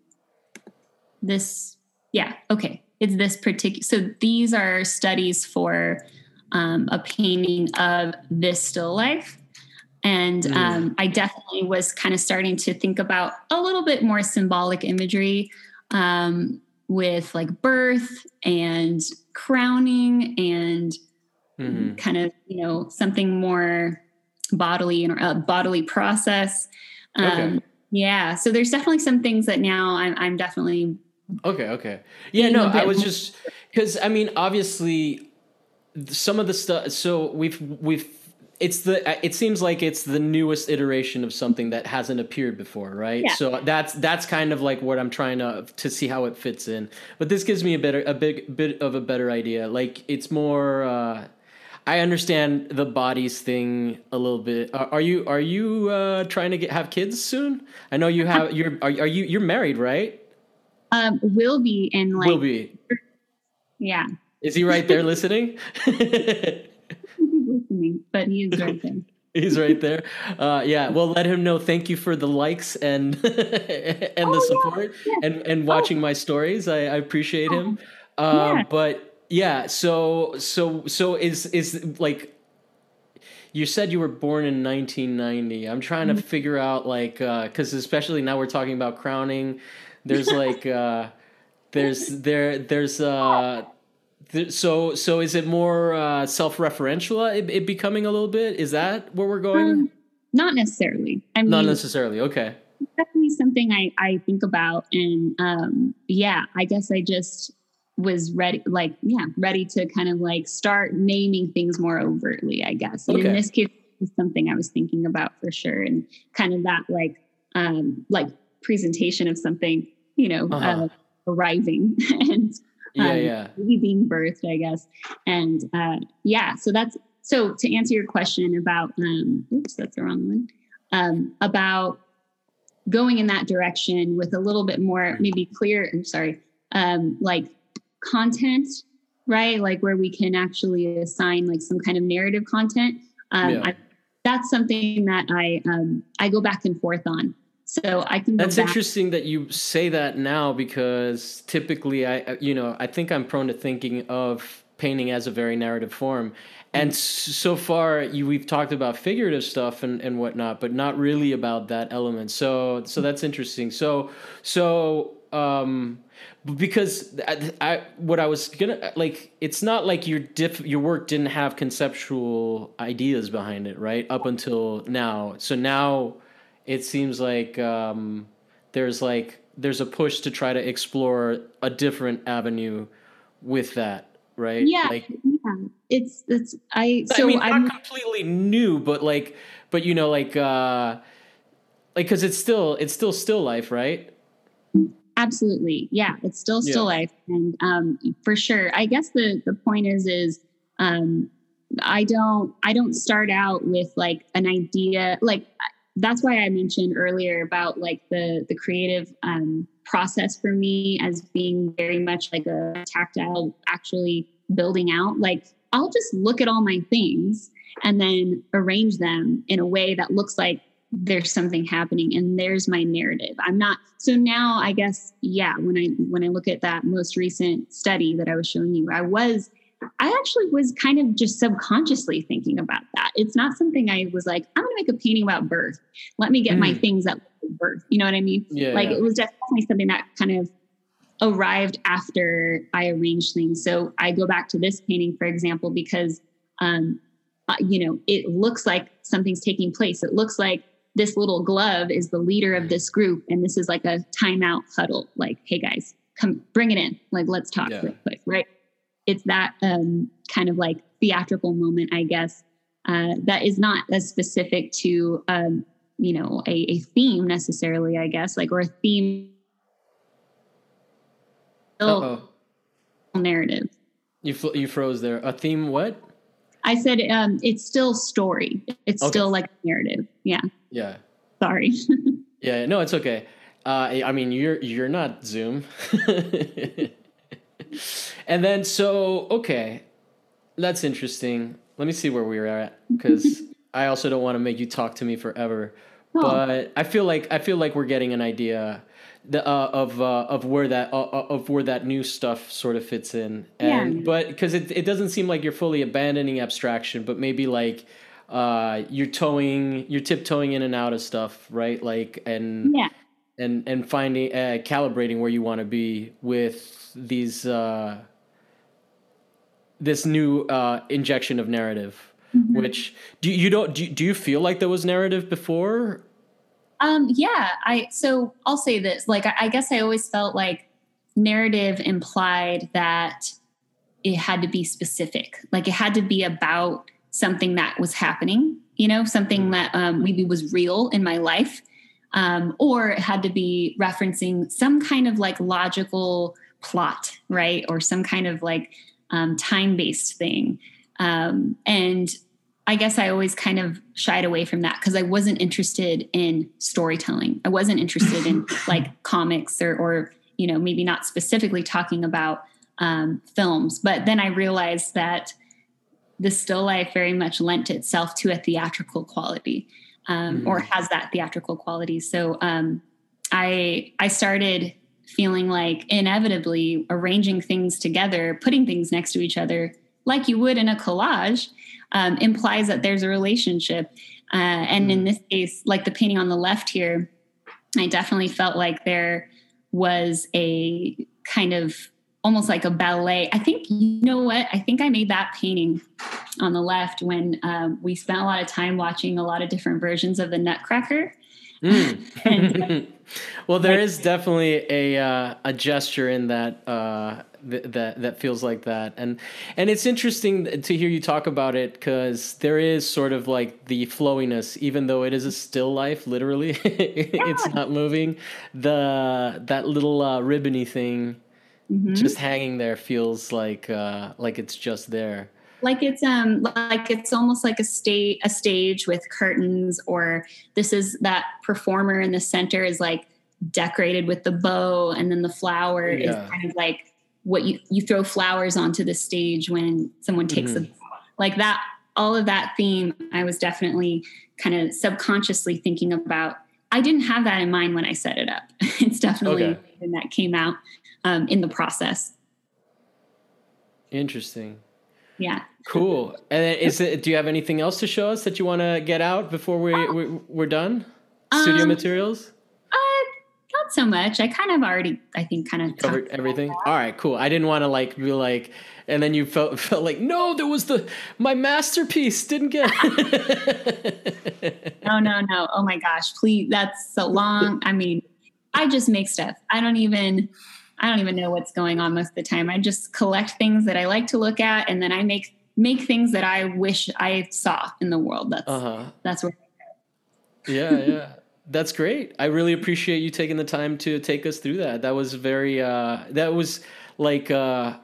this. Yeah, okay. It's this particular. So these are studies for um, a painting of this still life. And mm. um, I definitely was kind of starting to think about a little bit more symbolic imagery um, with like birth and crowning and mm-hmm. kind of you know something more bodily and a bodily process um, okay. yeah so there's definitely some things that now i'm, I'm definitely okay okay yeah no i was just because i mean obviously some of the stuff so we've we've it's the it seems like it's the newest iteration of something that hasn't appeared before right yeah. so that's that's kind of like what i'm trying to to see how it fits in but this gives me a better a big bit of a better idea like it's more uh I understand the bodies thing a little bit. Are, are you are you uh, trying to get have kids soon? I know you have. You're are, are you you're married, right? Um, will be in like Will be. yeah. Is he right there (laughs) listening? He's listening, but he is right there. (laughs) He's right there. Uh, yeah. Well, let him know. Thank you for the likes and (laughs) and Oh, the support yeah. and and watching my stories. I, I appreciate him. Oh, Um, yeah. But yeah. So so so is is like you said you were born in 1990. I'm trying to Mm-hmm. figure out like because especially now we're talking about crowning. There's (laughs) like uh, there's there there's uh. th- So, so is it more uh, self-referential? It, it becoming a little bit. Is that where we're going? Um, not necessarily. I mean, Not necessarily. Okay. definitely something I, I think about. And um, yeah, I guess I just was ready, like, yeah, ready to kind of like start naming things more overtly, I guess. And Okay. in this case, it's something I was thinking about for sure. And kind of that like, um, like presentation of something, you know, Uh-huh. uh, arriving (laughs) and Yeah, um, yeah. maybe being birthed, I guess. And uh, yeah, so that's so to answer your question about um, oops, that's the wrong one. Um, about going in that direction with a little bit more maybe clear. I'm sorry, um, like content, right? Like where we can actually assign like some kind of narrative content. Um, Yeah. I, that's something that I um, I go back and forth on. So I can. That's back- interesting that you say that now because typically I uh, you know, I think I'm prone to thinking of painting as a very narrative form. And so far you we've talked about figurative stuff and, and whatnot, but not really about that element. So so that's interesting. So so um because I, I what I was gonna like it's not like your diff your work didn't have conceptual ideas behind it right up until now so now it seems like um, there's like there's a push to try to explore a different avenue with that right? Yeah, like yeah. It's it's I so I mean I'm not completely new but like but you know like uh like because it's still it's still still life right? Absolutely. Yeah it's still still Yeah. life. And um for sure. I guess the the point is is um i don't i don't start out with like an idea like that's why i mentioned earlier about like the the creative um process for me as being very much like a tactile actually building out. Like i'll just look at all my things and then arrange them in a way that looks like there's something happening and there's my narrative. I'm not so now i guess yeah when i when i look at that most recent study that i was showing you i was i actually was kind of just subconsciously thinking about that. It's not something i was like i'm going to make a painting about birth. Let me get my Mm. things that look like birth. You know what i mean? Yeah like yeah. it was definitely something that kind of arrived after i arranged things. So i go back to this painting for example because um uh, you know it looks like something's taking place. It looks like this little glove is the leader of this group and this is like a timeout huddle. Like hey guys come bring it in. Like let's talk Yeah. real quick right it's that um kind of like theatrical moment i guess uh, that is not as specific to um, you know a, a theme necessarily i guess like or a theme Uh-oh. narrative you fl- you froze there a theme what i said um, it's still story it's Okay. still like a narrative yeah yeah sorry (laughs) Yeah, no, it's okay. Uh, I mean, you're you're not Zoom. (laughs) (laughs) and then so okay, that's interesting. Let me see where we are at because I also don't want to make you talk to me forever. But I feel like I feel like we're getting an idea the, uh, of uh, of where that uh, uh, of where that new stuff sort of fits in. And Yeah. but because it it doesn't seem like you're fully abandoning abstraction, but maybe like uh you're towing you're tiptoeing in and out of stuff right like and yeah and and finding uh, calibrating where you want to be with these uh this new uh injection of narrative Mhm. which do you, don't do, you- do you feel like there was narrative before Um, yeah, I so I'll say this. Like I, I guess I always felt like narrative implied that it had to be specific. Like it had to be about something that was happening, you know, something Mhm. that um, maybe was real in my life. Um, or it had to be referencing some kind of like logical plot, right? Or some kind of like um, time based thing. Um, and I guess I always kind of shied away from that because I wasn't interested in storytelling. I wasn't interested in (laughs) like comics or, or you know, maybe not specifically talking about um, films. But then I realized that the still life very much lent itself to a theatrical quality um, mm-hmm. or has that theatrical quality. So um, I I started feeling like inevitably arranging things together, putting things next to each other, like you would in a collage, um, implies that there's a relationship. Uh, and in this case, like the painting on the left here, I definitely felt like there was a kind of almost like a ballet. I think, you know what? I think I made that painting on the left when um, we spent a lot of time watching a lot of different versions of the Nutcracker. Mm. (laughs) well, there is definitely a uh, a gesture in that uh, th- that that feels like that, and and it's interesting to hear you talk about it because there is sort of like the flowiness, even though it is a still life, literally, (laughs) it's not moving. The that little uh, ribbony thing mm-hmm. just hanging there feels like uh, like it's just there like it's um like it's almost like a state a stage with curtains or this is that performer in the center is like decorated with the bow and then the flower yeah. is kind of like what you you throw flowers onto the stage when someone takes mm-hmm. a like that all of that theme i was definitely kind of subconsciously thinking about i didn't have that in mind when i set it up (laughs) it's definitely okay. that came out um, in the process. Interesting. Yeah. Cool. And is it? Do you have anything else to show us that you want to get out before we, we we're done? Studio um, materials. Uh, not so much. I kind of already, I think, kind of covered everything. All right, cool. I didn't want to like be like, and then you felt (laughs) felt like, no, there was the my masterpiece didn't get. (laughs) no, no, no. Oh my gosh, please. That's so long. I mean, I just make stuff. I don't even. I don't even know what's going on most of the time. I just collect things that I like to look at, and then I make make things that I wish I saw in the world. That's uh-huh. that's where. yeah, yeah, (laughs) that's great. I really appreciate you taking the time to take us through that. That was very. Uh, that was like. Uh,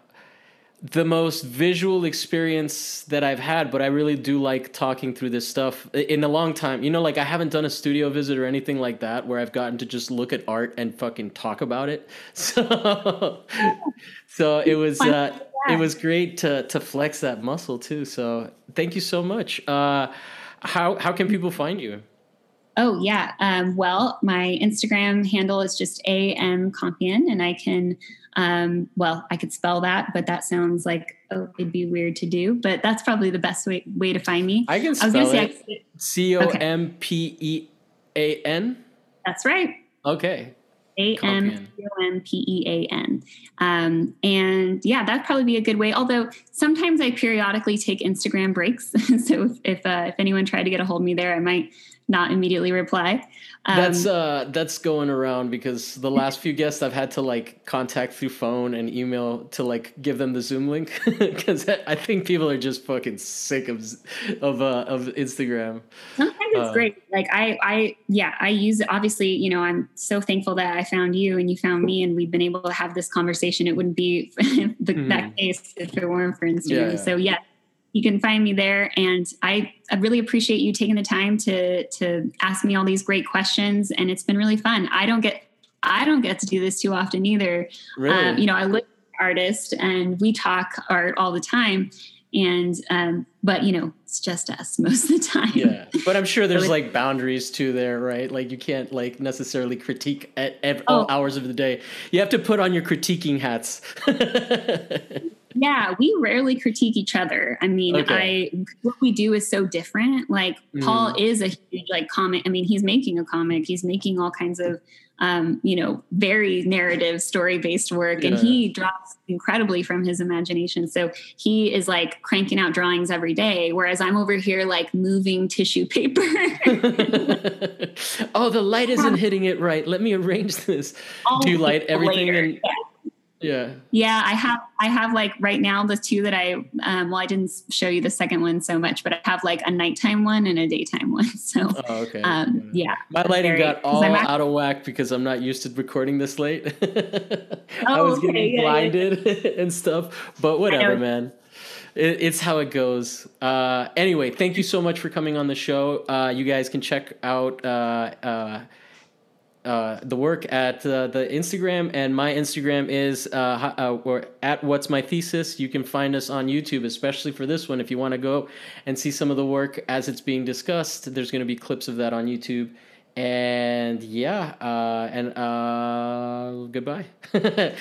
the most visual experience that I've had, but I really do like talking through this stuff in a long time. You know, like I haven't done a studio visit or anything like that where I've gotten to just look at art and fucking talk about it. (laughs) So, so it was uh, it was great to to flex that muscle too. So thank you so much. Uh, how how can people find you? Oh yeah. Um, well, my Instagram handle is just am Compean, and I can um, well, I could spell that, but that sounds like oh, it'd be weird to do. But that's probably the best way way to find me. I can spell I was it. C O M P E A N. That's right. Okay. A M C O M P E A N. Um, and yeah, that'd probably be a good way. Although sometimes I periodically take Instagram breaks. (laughs) so if if, uh, if anyone tried to get a hold of me there, I might not immediately reply. Um, that's uh that's going around because the last few guests I've had to like contact through phone and email to like give them the Zoom link (laughs) because I think people are just fucking sick of of uh, of Instagram. Sometimes it's uh, great. Like I I yeah I use it. Obviously, you know I'm so thankful that I found you and you found me and we've been able to have this conversation. It wouldn't be (laughs) the, mm. that case if it weren't for Instagram. Yeah. So yeah, you can find me there. And I, I really appreciate you taking the time to to ask me all these great questions. And it's been really fun. I don't get I don't get to do this too often either. Really? Um, you know, I look artist and we talk art all the time and um, but you know it's just us (laughs) most of the time yeah but i'm sure there's (laughs) like boundaries too there right like you can't like necessarily critique at, at oh. all hours of the day you have to put on your critiquing hats (laughs) yeah we rarely critique each other i mean okay. i what we do is so different like mm. paul is a huge like comic i mean he's making a comic he's making all kinds of um, you know, very narrative, story based work. Yeah. And he draws incredibly from his imagination. So he is like cranking out drawings every day, whereas I'm over here like moving tissue paper. (laughs) oh, the light isn't (laughs) hitting it right. Let me arrange this. Do you light everything? In, yeah. Yeah, Yeah, I have I have like right now the two that I um well I didn't show you the second one so much, but I have like a nighttime one and a daytime one. (laughs) So oh, okay. Um yeah. My lighting very, got all out of whack because I'm not used to recording this late. (laughs) oh, I was okay, getting yeah, blinded yeah. (laughs) and stuff. But whatever, man. It, it's how it goes. Uh, anyway, thank you so much for coming on the show. Uh, you guys can check out uh, uh the work at uh, the Instagram, and my Instagram is uh, uh, or at What's My Thesis. You can find us on YouTube, especially for this one. If you want to go and see some of the work as it's being discussed, there's going to be clips of that on YouTube. And yeah, uh, and uh, goodbye. (laughs)